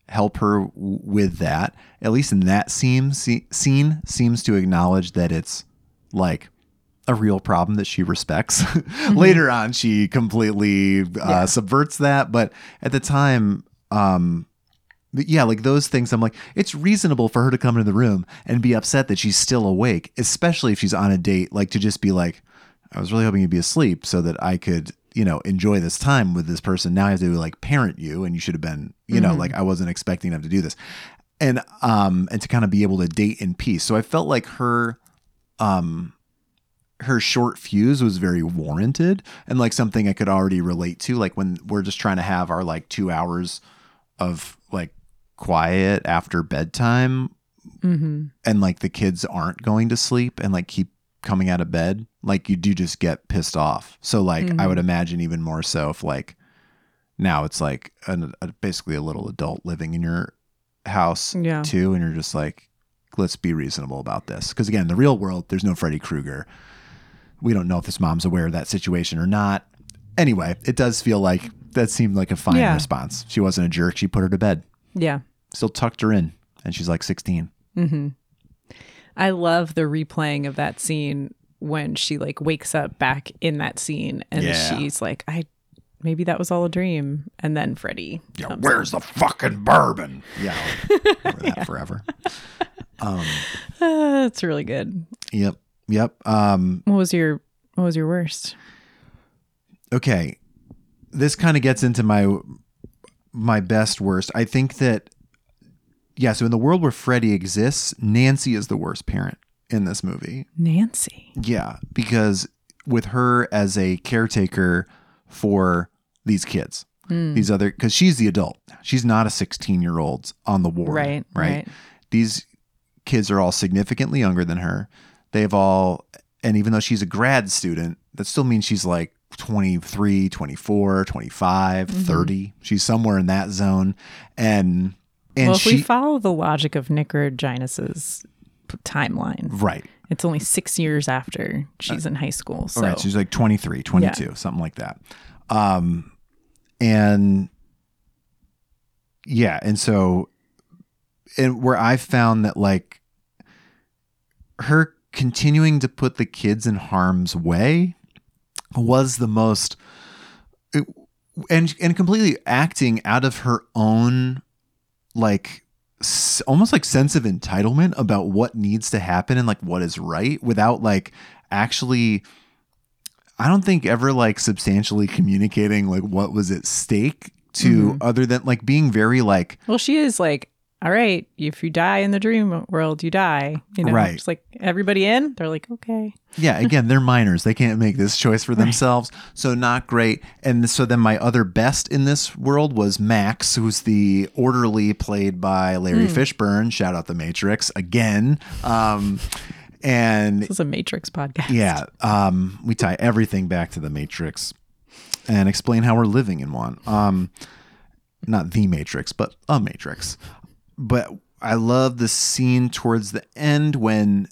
help her w- with that. At least in that scene se- scene seems to acknowledge that it's like a real problem that she respects. Later on she completely uh, subverts that but at the time um yeah, like those things, I'm like, it's reasonable for her to come into the room and be upset that she's still awake, especially if she's on a date. Like to just be like, I was really hoping you'd be asleep so that I could, you know, enjoy this time with this person. Now I have to like parent you, and you should have been, you know, like I wasn't expecting them to do this, and um, and to kind of be able to date in peace. So I felt like her, um, her short fuse was very warranted and like something I could already relate to. Like when we're just trying to have our like two hours of quiet after bedtime Mm-hmm. and like the kids aren't going to sleep and like keep coming out of bed, like you do just get pissed off. So like I would imagine even more so if like now it's like an, a, basically a little adult living in your house Yeah. too, and you're just like, let's be reasonable about this. Because again, the real world, there's no Freddy Krueger. We don't know if this mom's aware of that situation or not. Anyway, it does feel like that seemed like a fine Yeah. response. She wasn't a jerk. She put her to bed, Yeah. Still tucked her in, and she's like 16. I love the replaying of that scene when she like wakes up back in that scene and Yeah. she's like, I maybe that was all a dream. And then Freddy. Yeah, where's the fucking bourbon? Yeah, remember that forever. in. Ah, That's really good. Yep, yep. Um, What was your what was your worst? okay, this kind of gets into my my best worst. I think that yeah. So in the world where Freddy exists, Nancy is the worst parent in this movie. Nancy. Yeah, because with her as a caretaker for these kids, these other because she's the adult. She's not a 16 year old on the ward. Right, Right. right. These kids are all significantly younger than her. They've all, and even though she's a grad student, that still means she's like 23, 24, 25, Mm-hmm. 30. She's somewhere in that zone. And, and well, if she, we follow the logic of Nicoginus's p- timeline, right. it's only six years after she's in high school. So Right. She's like 23, 22, something like that. Um, and yeah. And so, and where I found that like her continuing to put the kids in harm's way was the most, and, and completely acting out of her own, like, s- almost like sense of entitlement about what needs to happen and like what is right without like actually I don't think ever like substantially communicating like what was at stake to mm-hmm. other than like being very like well, she is like, all right, if you die in the dream world, you die. You know, Right. It's like everybody in. They're like, okay. yeah again they're minors they can't make this choice for themselves so not great and so then my other best in this world was max who's the orderly played by larry fishburne shout out the matrix again um and This is a Matrix podcast. Yeah, um, we tie everything back to the Matrix and explain how we're living in one. Um, not the Matrix, but a Matrix. But I love the scene towards the end when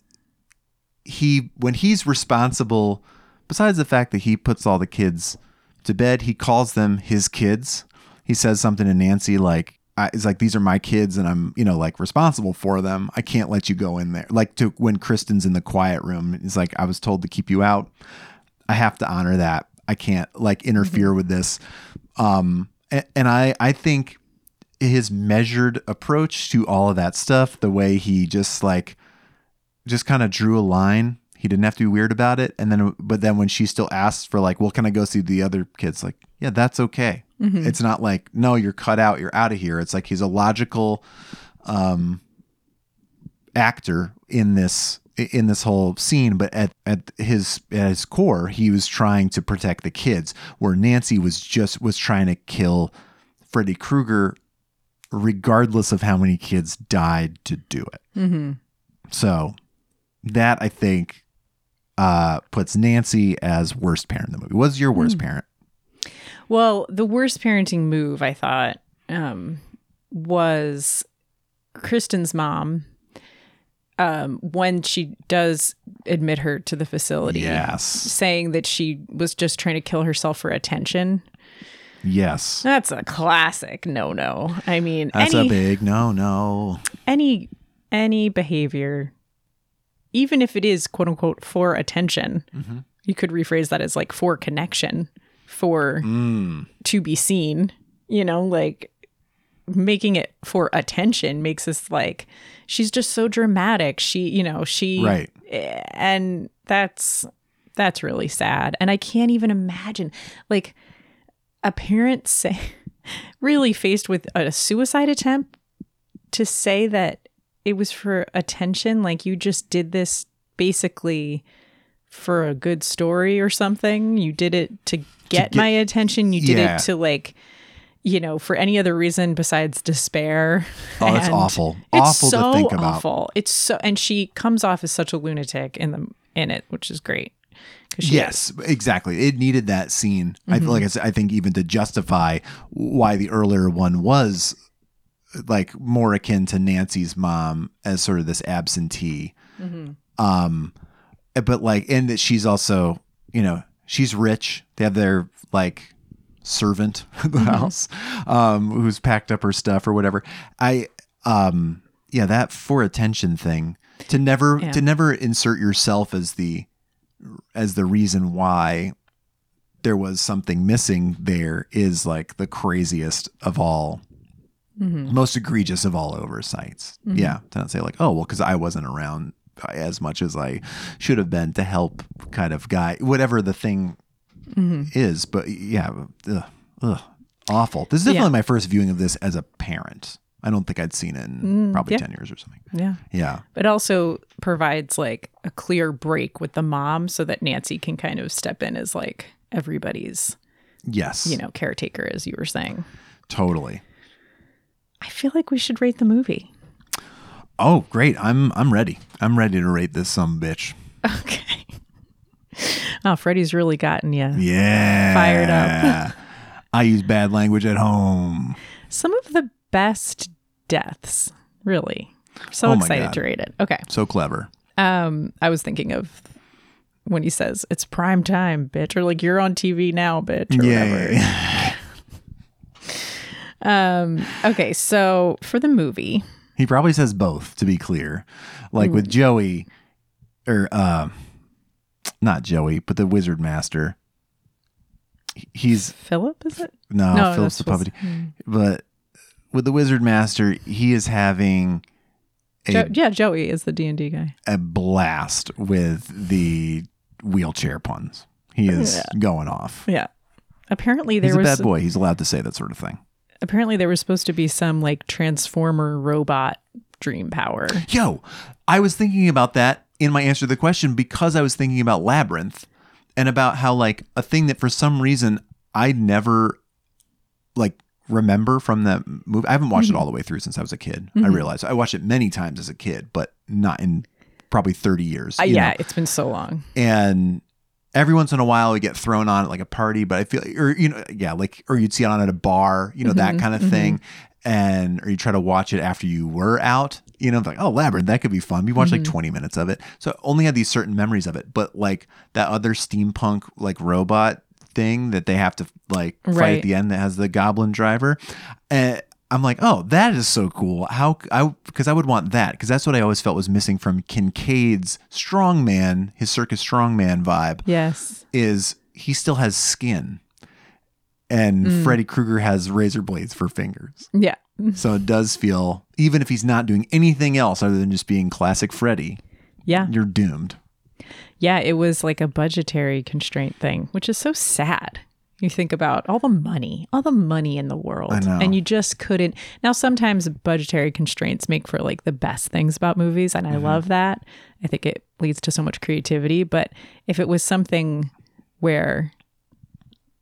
he when he's responsible. Besides the fact that he puts all the kids to bed, he calls them his kids. He says something to Nancy like, I, "It's like these are my kids, and I'm you know like responsible for them. I can't let you go in there." Like to when Kristen's in the quiet room, he's like, "I was told to keep you out. I have to honor that. I can't like interfere with this." Um, and, and I I think his measured approach to all of that stuff, the way he just like just kind of drew a line. He didn't have to be weird about it. And then, but then when she still asks for like, well, can I go see the other kids? Like, yeah, that's okay. It's not like, no, you're cut out. You're out of here. It's like he's a logical, um, actor in this, in this whole scene. But at, at his, at his core, he was trying to protect the kids where Nancy was just, was trying to kill Freddy Krueger regardless of how many kids died to do it. Mm-hmm. So that I think uh, puts Nancy as worst parent in the movie. Was your worst parent? Well, the worst parenting move I thought um, was Kristen's mom um, when she does admit her to the facility, Yes. saying that she was just trying to kill herself for attention. Yes. That's a classic no no. I mean, That's any a big no no. any any behavior, even if it is quote unquote for attention, Mm-hmm. you could rephrase that as like for connection, for Mm. to be seen. You know, like making it for attention makes us like she's just so dramatic. She, you know, she Right. and that's that's really sad. And I can't even imagine like a parent say really faced with a suicide attempt to say that it was for attention like you just did this basically for a good story or something you did it to get, get- my attention you did Yeah. it to like you know for any other reason besides despair Oh, that's awful. it's Awful to so think about. awful. it's so and she comes off as such a lunatic in the in it which is great Yes, exactly. It needed that scene. I feel like I, said, I think even to justify why the earlier one was like more akin to Nancy's mom as sort of this absentee. Um, but like, and that she's also, you know, she's rich. They have their like servant in the house, um, who's packed up her stuff or whatever. I, um, yeah, that for attention thing to never Yeah. to never insert yourself as the as the reason why there was something missing there is like the craziest of all mm-hmm. most egregious of all oversights. Mm-hmm. Yeah to not say like oh well because i wasn't around as much as i should have been to help kind of guy whatever the thing mm-hmm. is but yeah ugh, ugh, awful. This is definitely Yeah. my first viewing of this as a parent i don't think i'd seen it in mm, probably yeah. 10 years or something yeah yeah but also provides like a clear break with the mom so that Nancy can kind of step in as like everybody's, yes you know, caretaker, as you were saying. totally I feel like we should rate the movie. Oh, great. I'm I'm ready. I'm ready to rate this some bitch. Okay. Oh, Freddy's really gotten you. Yeah. Fired up. I use bad language at home. Some of the best deaths, really. So Oh excited God. to rate it. Okay. So clever. Um, I was thinking of when he says it's prime time, bitch, or like you're on TV now, bitch, or whatever. yeah. Um, okay, so for the movie, He probably says both, to be clear. Like with Joey, or uh, not Joey, but the Wizard Master. He's Philip, is it? no, No, Philip's the puppet. But with the Wizard Master, he is having a, Jo- yeah, Joey is the D and D guy. a blast with the wheelchair puns. He is Yeah. going off. Yeah. Apparently there He's a was bad boy. He's allowed to say that sort of thing. apparently there was supposed to be some like transformer robot dream power. Yo, I was thinking about that in my answer to the question because I was thinking about Labyrinth and about how like a thing that for some reason I never like remember from that movie. I haven't watched it mm-hmm. all the way through since I was a kid. I mm-hmm. realized I watched it many times as a kid, but not in probably 30 years. Uh, yeah, know? it's been so long. and every once in a while we get thrown on at like a party but i feel or you know yeah like or you'd see it on at a bar you know that mm-hmm, kind of thing and or you try to watch it after you were out you know like oh labyrinth that could be fun we watched like 20 minutes of it so I only had these certain memories of it but like that other steampunk like robot thing that they have to like fight Right. at the end that has the goblin driver and I'm like, oh, that is so cool. How I because I would want that because that's what I always felt was missing from Kincaid's strongman, his circus strongman vibe Yes. is he still has skin, and mm. Freddy Krueger has razor blades for fingers. Yeah. So it does feel even if he's not doing anything else other than just being classic Freddy, Yeah. you're doomed. Yeah, it was like a budgetary constraint thing, which is so sad. You think about all the money, all the money in the world, I know. and you just couldn't. Now, sometimes budgetary constraints make for like the best things about movies, and I Mm-hmm. love that. I think it leads to so much creativity. But if it was something where,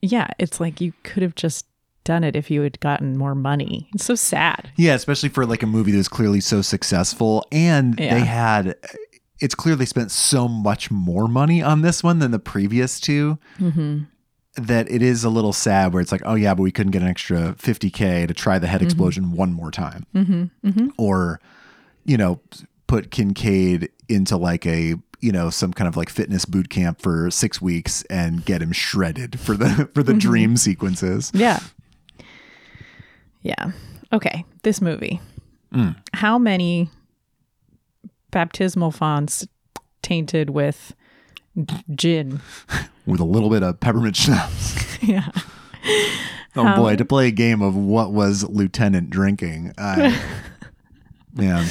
yeah, it's like you could have just done it if you had gotten more money. It's so sad. Yeah, especially for like a movie that was clearly so successful, and Yeah. they had. It's clear they spent so much more money on this one than the previous 2 Mm-hmm. that it is a little sad. Where it's like, oh yeah, but we couldn't get an extra 50k to try the head Mm-hmm. explosion one more time, or you know, put Kincaid into like a you know some kind of like fitness boot camp for six weeks and get him shredded for the for the dream sequences. Yeah. Yeah. Okay. This movie. Mm. How many baptismal fonts tainted with gin? with a little bit of peppermint schnapps. yeah. Oh boy, to play a game of what was Lieutenant drinking. I, yeah,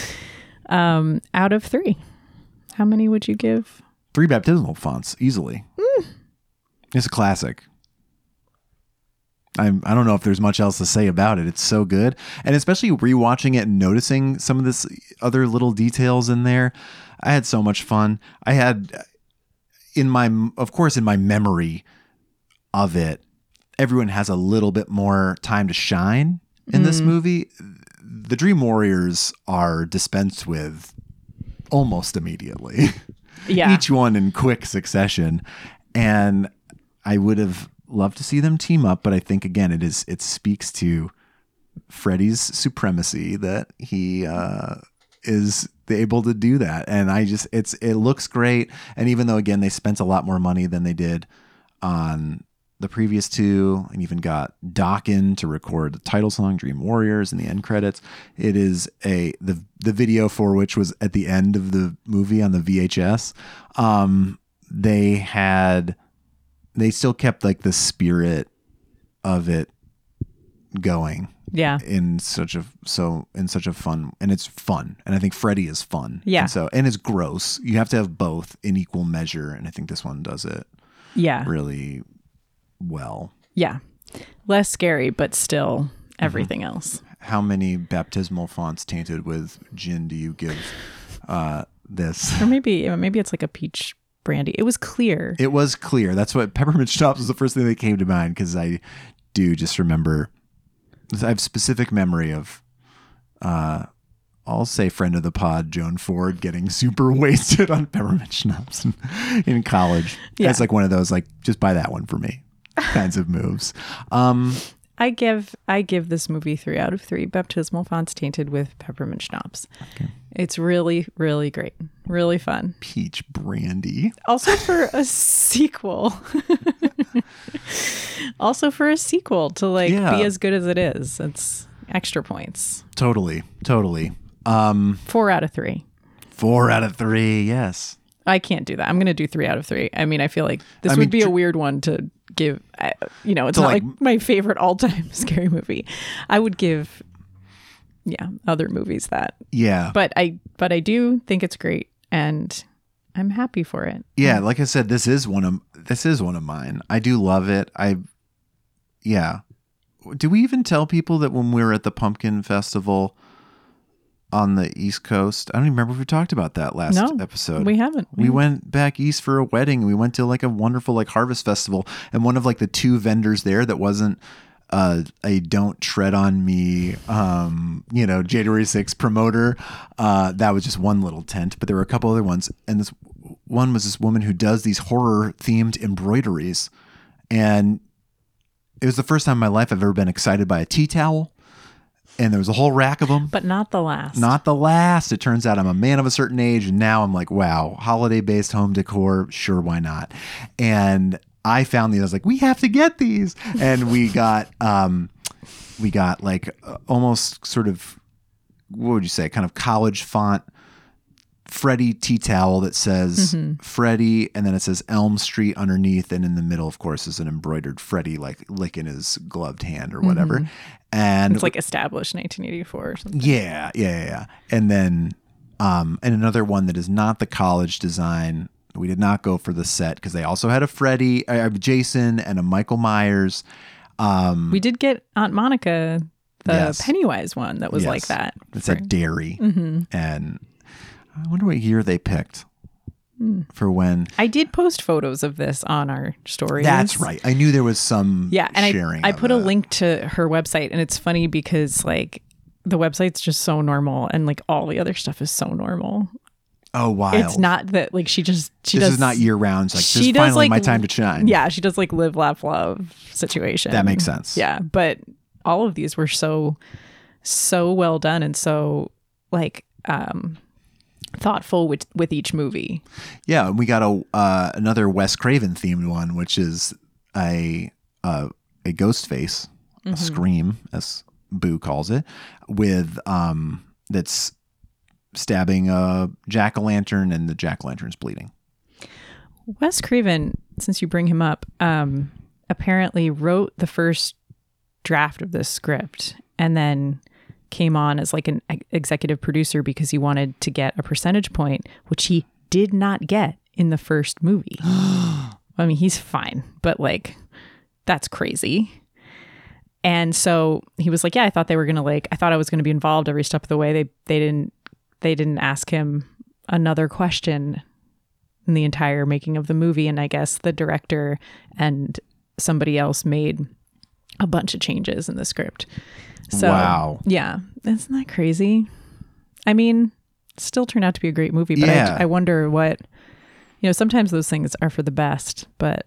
Um, out of three, how many would you give? three baptismal fonts easily. It's a classic. I'm, I don't know if there's much else to say about it. It's so good. And especially rewatching it and noticing some of this other little details in there. I had so much fun. I had in my of course in my memory of it, everyone has a little bit more time to shine in this mm-hmm. movie. The Dream Warriors are dispensed with almost immediately. Yeah. Each one in quick succession. And I would have loved to see them team up, but I think again it is it speaks to Freddy's supremacy that he uh is able to do that. And I just it's it looks great. And even though again they spent a lot more money than they did on the previous two and even got Dokken to record the title song Dream Warriors in the end credits. It is a the the video for which was at the end of the movie on the VHS. Um they had they still kept like the spirit of it going yeah. in such a so in such a fun and it's fun and i think freddy is fun Yeah. and so and it's gross you have to have both in equal measure and i think this one does it Yeah. really well Yeah. Less scary, but still everything else. how many baptismal fonts tainted with gin do you give uh this Or maybe maybe it's like a peach brandy. It was clear. it was clear that's what peppermint schnapps was the first thing that came to mind because i do just remember i have specific memory of uh I'll say friend of the pod, Joan Ford, getting super wasted on peppermint schnapps in, in college. Yeah. It's like one of those, like, just buy that one for me kinds of moves. Um, I give I give this movie three out of three baptismal fonts tainted with peppermint schnapps. It's really, really great. Really fun. peach brandy. Also for a sequel. also for a sequel to like Yeah. be as good as it is. It's extra points. Totally, totally. Um, Four out of three. four out of three. Yes. I can't do that. I'm going to do three out of three. I mean, I feel like this I would mean, be a weird one to give. You know, it's not like- like, my favorite all time scary movie. I would give, yeah, other movies that. Yeah. But I, but I do think it's great, and I'm happy for it. yeah. Like I said, this is one of this is one of mine. I do love it. I, yeah. Do we even tell people that when we were at the Pumpkin Festival on the East Coast? I don't even remember if we talked about that last No, episode. we haven't. We went back east for a wedding. We went to like a wonderful like harvest festival, and one of like the two vendors there that wasn't uh, a "Don't Tread on Me," um, you know, January 6th promoter. Uh, that was just one little tent, but there were a couple other ones, and this one was this woman who does these horror themed embroideries, and it was the first time in my life I've ever been excited by a tea towel. And there was a whole rack of them. but not the last. Not the last. It turns out I'm a man of a certain age, and now I'm like, wow, holiday based home decor, sure, why not? And I found these. I was like, we have to get these, and we got, um, we got like uh, almost sort of, what would you say, kind of college font. Freddy tea towel that says Freddy, and then it says Elm Street underneath, and in the middle, of course, is an embroidered Freddy like licking his gloved hand or whatever. And It's like established 1984 or something. yeah, yeah, yeah, yeah. And then, um, and another one that is not the college design. We did not go for the set because they also had a Freddy, uh, Jason, and a Michael Myers. Um, We did get Aunt Monica, the Yes. Pennywise one that was yes. like that. It's for- at Derry, Mm-hmm. and I wonder what year they picked Hmm. for when. I did post photos of this on our story. That's right. I knew there was some Yeah, and sharing. I, I put a that. link to her website, and it's funny because like the website's just so normal, and like all the other stuff is so normal. Oh, wow! It's not that like she just she this does is not year round. Like this she does, finally like, my time to shine. Yeah, she does like live, laugh, love situation. That makes sense. Yeah, but all of these were so so well done and so like um thoughtful with with each movie. Yeah, and we got a uh, another Wes Craven themed one, which is a uh, a ghost face, a scream, as Boo calls it, with um that's stabbing a jack o' lantern, and the jack o' lantern's bleeding. Wes Craven, since you bring him up, um, apparently wrote the first draft of this script and then came on as like an executive producer because he wanted to get a percentage point, which he did not get in the first movie. I mean, he's fine, but like, that's crazy. And so he was like, "Yeah, I thought they were gonna like. I thought I was gonna be involved every step of the way. They they didn't they didn't ask him another question in the entire making of the movie. And I guess the director and somebody else made a bunch of changes in the script. So, Wow. Yeah. Isn't that crazy? I mean, still turned out to be a great movie, but Yeah. I, I wonder what, you know, sometimes those things are for the best, but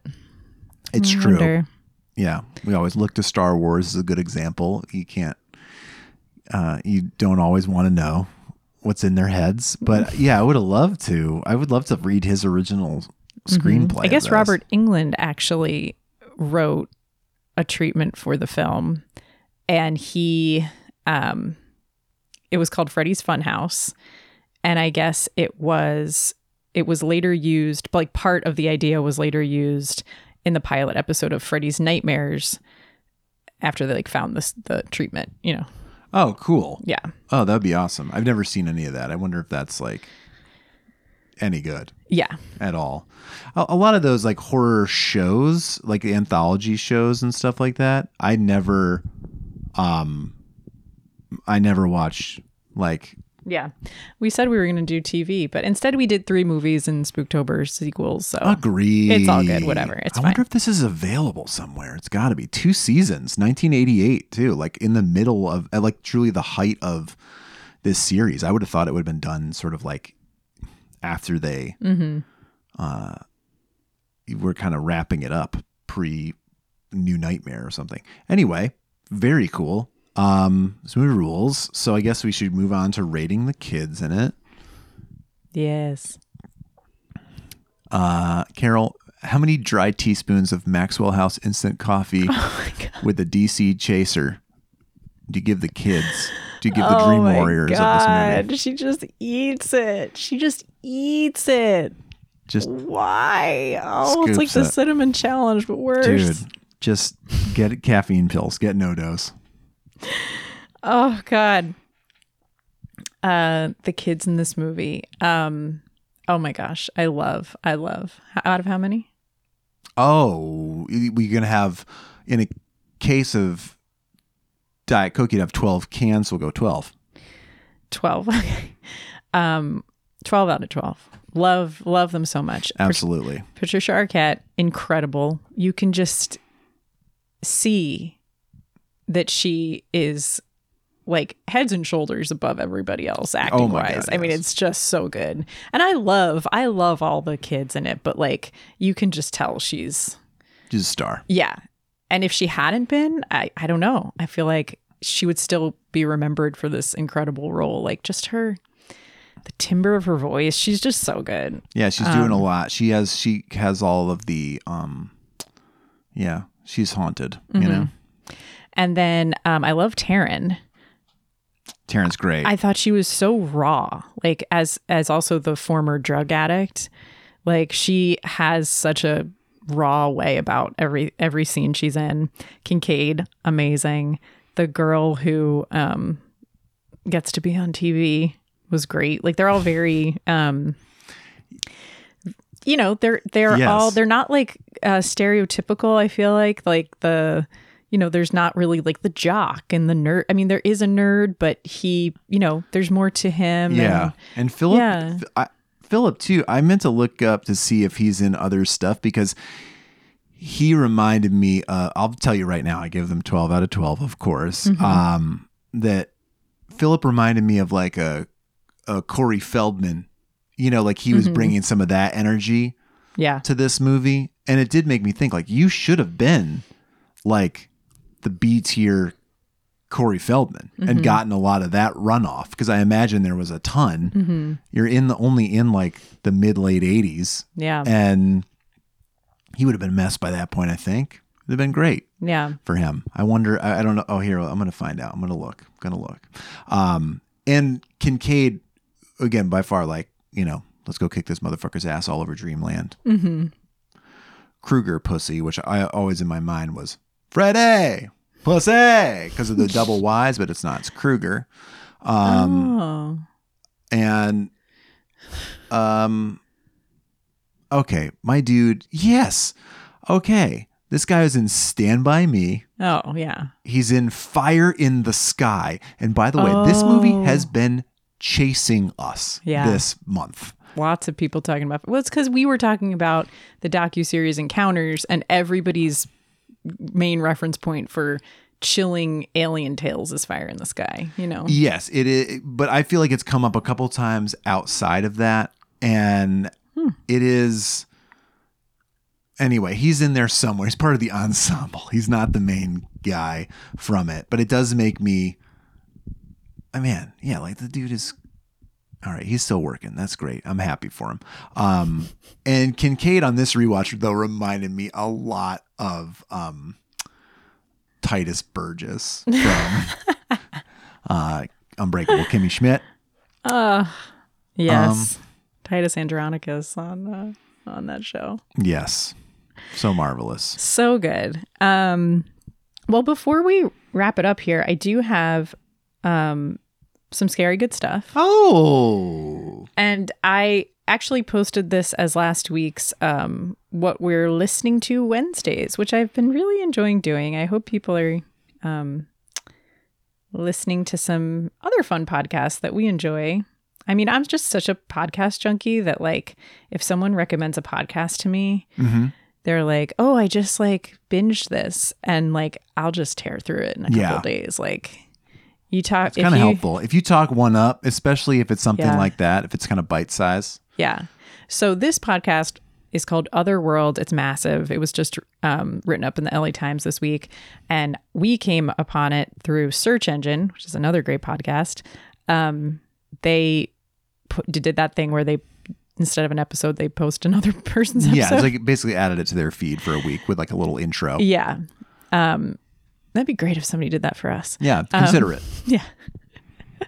It's I true. wonder- Yeah, we always look to Star Wars as a good example. You can't, uh, you don't always want to know what's in their heads, but yeah, I would have loved to. I would love to read his original screenplay. Mm-hmm. I guess. Robert Englund actually wrote a treatment for the film, and he, um, it was called Freddy's Funhouse, and I guess it was it was later used, like part of the idea was later used in the pilot episode of Freddy's Nightmares after they like found this the treatment, you know. Oh, cool. Yeah. Oh, that'd be awesome. I've never seen any of that. I wonder if that's like any good Yeah. at all. A, a lot of those like horror shows, like the anthology shows and stuff like that, I never, um, I never watch like Yeah. We said we were going to do TV, but instead we did three movies and Spooktober sequels. So Agree. It's all good, whatever. It's I fine. wonder if this is available somewhere. It's got to be two seasons, 1988 too, like in the middle of at like truly the height of this series. I would have thought it would have been done sort of like after they Mm-hmm. uh were kind of wrapping it up pre New Nightmare or something. Anyway, very cool. Um, this movie rules. So I guess we should move on to rating the kids in it. Yes. Uh, Carol, how many dry teaspoons of Maxwell House instant coffee Oh with a DC chaser do you give the kids? Do you give the oh Dream Warriors God. of this movie? She just eats it. She just eats it. Just Why? Oh, it's like Scoops the cinnamon challenge, but worse. dude, just get caffeine pills. Get NoDoz. Oh God. Uh the kids in this movie. Um oh my gosh. I love. I love. Out of how many? Oh, we're gonna have in a case of Diet Coke, you'd have twelve cans. We'll go twelve. 12. um 12 out of 12. Love love them so much. Absolutely. Patricia Arquette, incredible. You can just see that she is like heads and shoulders above everybody else acting Oh wise. God, I mean, it's just so good. And I love, I love all the kids in it, but like you can just tell she's, She's a star. yeah. And if she hadn't been, I, I don't know. I feel like she would still be remembered for this incredible role. Like just her, the timbre of her voice. She's just so good. Yeah, she's doing a lot. She has she has all of the um yeah, she's haunted, you know. And then um, I love Taryn. Taryn's great. I thought she was so raw, like as as also the former drug addict. Like she has such a raw way about every every scene she's in. Kincaid, amazing. The girl who um gets to be on TV was great. Like they're all very um you know, they're they're Yes. all they're not like uh stereotypical, I feel like. Like the you know, there's not really like the jock and the nerd. I mean, there is a nerd, but he, you know, there's more to him. yeah. and- And Philip Yeah. I, Philip too. I meant to look up to see if he's in other stuff because he reminded me uh, I'll tell you right now, I give them 12 out of 12, of course. Mm-hmm. Um that Philip reminded me of like a a Corey Feldman. You know, like he Mm-hmm. was bringing some of that energy yeah. to this movie and it did make me think like you should have been like the b tier Corey Feldman and gotten a lot of that runoff because I imagine there was a ton. You're in the only in like the mid late 80s Yeah. and he would have been messed by that point, I think. It'd have been great yeah. for him. I wonder. I, I don't know. Oh, here I'm going to find out. I'm going to look. I'm going to look. Um, and Kincaid, again, by far, like you know, let's go kick this motherfucker's ass all over Dreamland. Mm-hmm. Kruger pussy, which I always in my mind was Freddie pussy because of the double Y's, but it's not. It's Kruger. Um, oh. and um okay my dude yes okay this guy is in stand by me Oh, yeah. he's in fire in the sky and by the way this movie Oh. has been chasing us Yeah. this month Lots of people talking about. Well, it's because we were talking about the docu series Encounters, and everybody's main reference point for chilling alien tales is Fire in the Sky. You know. yes it is but i feel like it's come up a couple times outside of that and it is anyway he's in there somewhere. He's part of the ensemble. He's not the main guy from it but it does make me i mean yeah like the dude is all right he's still working. That's great. I'm happy for him. Um and kincaid on this rewatch though reminded me a lot of um tituss burgess from uh unbreakable kimmy schmidt Yes. Um, Titus Andromedon on uh, on that show. yes so marvelous So good. Um, well, before we wrap it up here, I do have um, some scary good stuff. oh And I actually posted this as last week's um, what we're listening to Wednesdays, which I've been really enjoying doing. I hope people are um, listening to some other fun podcasts that we enjoy. I mean, I'm just such a podcast junkie that like if someone recommends a podcast to me, Mhm. they're like, "Oh, I just like binged this," and like I'll just tear through it in a Yeah. couple days. Like you talk, It's kind of helpful if you talk one up, especially if it's something Yeah. like that. If it's kind of bite size. Yeah. So this podcast is called Otherworld. It's massive. It was just um, written up in the LA Times this week, and we came upon it through Search Engine, which is another great podcast. Um, they put, did that thing where they instead of an episode, they post another person's episode. Yeah, it's like basically added it to their feed for a week with like a little intro. yeah. Um, that'd be great if somebody did that for us. Yeah, consider it. Yeah.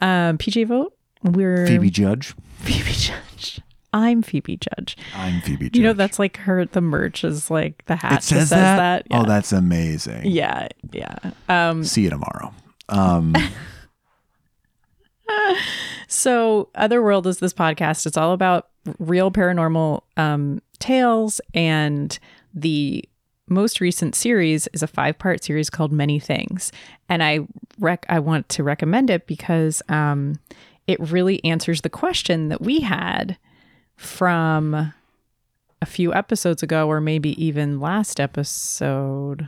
um, PJ Vogt. We're Phoebe Judge. Phoebe Judge. I'm Phoebe Judge. I'm Phoebe Judge. You know, that's like her, the merch is like the hat it says, says that. that. Yeah. Oh, that's amazing. yeah. Yeah. Um, See you tomorrow. Um, so, Otherworld is this podcast. It's all about real paranormal um, tales. And the most recent series is a five part series called Many Things. And I rec- I want to recommend it because um, it really answers the question that we had from a few episodes ago, or maybe even last episode.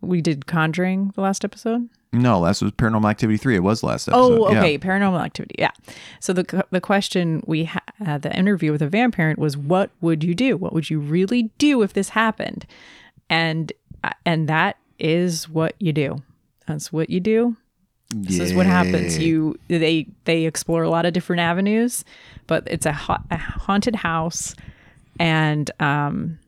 We did Conjuring the last episode. no, last was Paranormal Activity three. It was last episode. Oh, yeah. okay. Paranormal activity. Yeah. So the the question we had the interview with a vampire was, "What would you do? What would you really do if this happened?" And uh, and that is what you do. That's what you do. This is what happens. You they they explore a lot of different avenues, but it's a, ha- a haunted house, and um,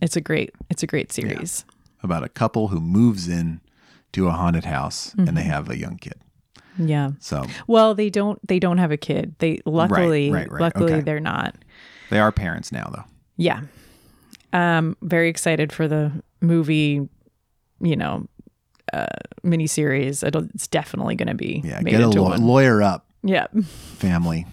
it's a great it's a great series. about a couple who moves in to a haunted house and they Mm-hmm. have a young kid. Yeah. So Well, they don't they don't have a kid. They luckily right, right. luckily Okay. they're not. they are parents now, though. Yeah. Um very excited for the movie, you know, uh miniseries. It'll, it's definitely going to be Yeah, made get a into law- one. lawyer up, Yeah. family.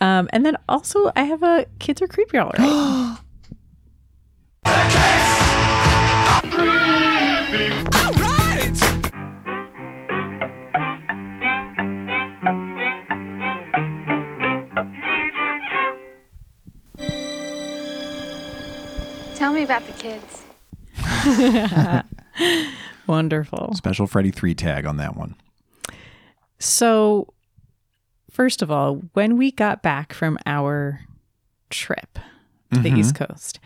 Um and then also I have a kids are creepy all right. Tell me about the kids. Wonderful. Special Freddy three tag on that one. So, first of all, when we got back from our trip to the East Coast,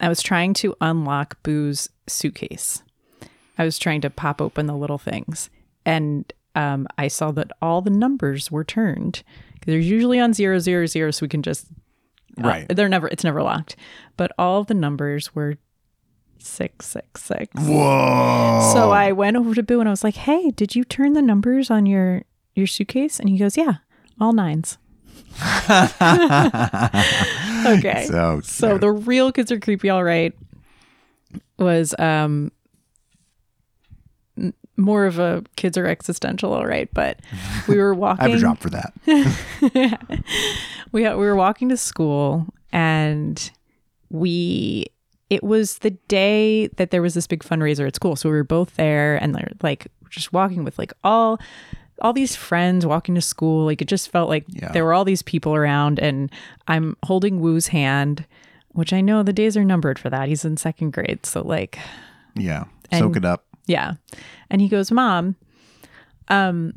I was trying to unlock Boo's suitcase. I was trying to pop open the little things, and um, I saw that all the numbers were turned. They're usually on zero zero zero, so we can just uh, Right. they're never it's never locked, but all the numbers were six six six. Whoa. So I went over to Boo and I was like, "Hey, did you turn the numbers on your your suitcase?" And he goes, "Yeah, all nines. okay. So So the real kids are creepy, all right. Was um n- more of a kids are existential, all right. But we were walking. I have a drop for that. we we were walking to school and we it was the day that there was this big fundraiser at school so we were both there and they're like just walking with like all all these friends walking to school like it just felt like Yeah. there were all these people around and i'm holding Boo's hand which i know the days are numbered for that he's in second grade so like Yeah. Soak it up. yeah. And he goes, Mom, um,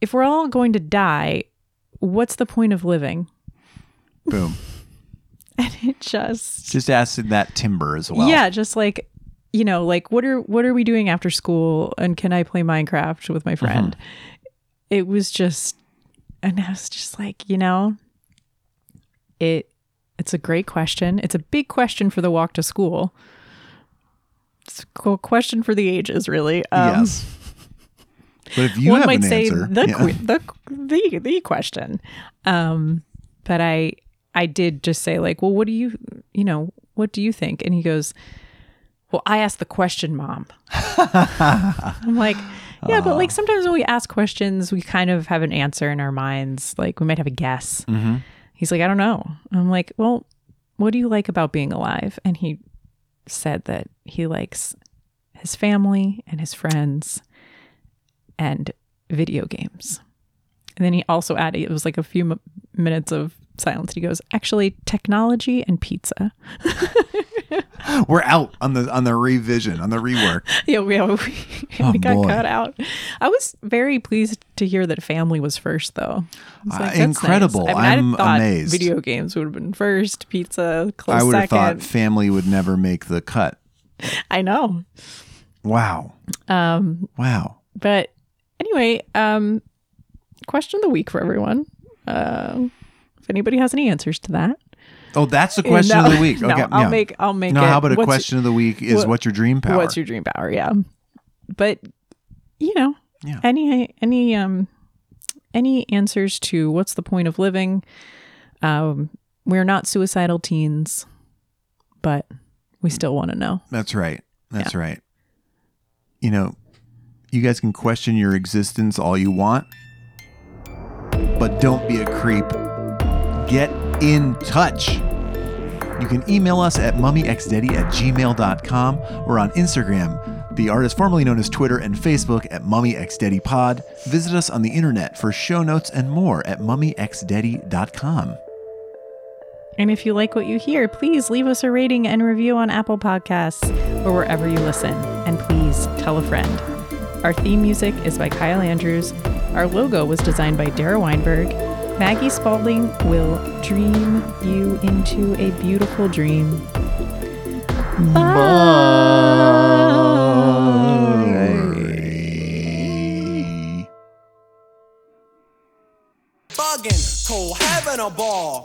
if we're all going to die, what's the point of living? Boom. And it just Just acid that timber as well. Yeah, just like you know, like what are what are we doing after school and can I play Minecraft with my friend? It was just and I was just like, you know, it it's a great question. It's a big question for the walk to school. It's a cool question for the ages, really. Um, yes. But if you one have might an say answer, the, yeah. the the the question um but i i did just say like well what do you you know what do you think? And he goes well i asked the question mom. I'm like yeah but like sometimes when we ask questions we kind of have an answer in our minds. Like we might have a guess. Mm-hmm. he's like i don't know. I'm like well what do you like about being alive? And he said that he likes his family and his friends and video games. And then he also added, it was like a few m- minutes of silence. He goes, actually, technology and pizza. We're out on the on the revision, on the rework. yeah, we, we, Oh, we got boy. cut out. I was very pleased to hear that family was first, though. Was Uh, incredible. nice." I mean, I'd I'm thought amazed. Video games would have been first, pizza close I would have thought family would never make the cut. I know. Wow. Um, Wow. But anyway, um, question of the week for everyone. Uh, if anybody has any answers to that, Oh, that's the question No, of the week. no, Okay. I'll yeah. make. I'll make. No, it. how about a question of the week is what- what's your dream power? What's your dream power? Yeah, but you know, Yeah. any any um any answers to what's the point of living? Um, we're not suicidal teens, but we still want to know. That's right. That's right. You know, you guys can question your existence all you want, but don't be a creep. Get in touch. You can email us at mummyxdaddy at gmail.com or on Instagram, the artist formerly known as Twitter and Facebook at mummyxdaddypod. Visit us on the internet for show notes and more at mummyxdaddy.com. And if you like what you hear, please leave us a rating and review on Apple Podcasts or wherever you listen. And please tell a friend. Our theme music is by Kyle Andrews. Our logo was designed by Dara Weinberg. Maggie Spalding will dream you into a beautiful dream. Bye. bugging, cold, having a ball.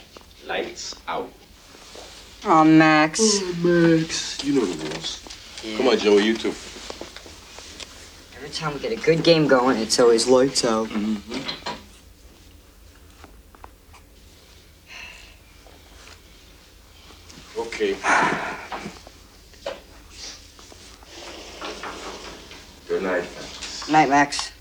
Lights out. Oh, Max. Oh, Max. You know the rules. Come on, Joey, you too. Every time we get a good game going, it's always lights out. Mm -hmm. Okay. Good night. Night, Max.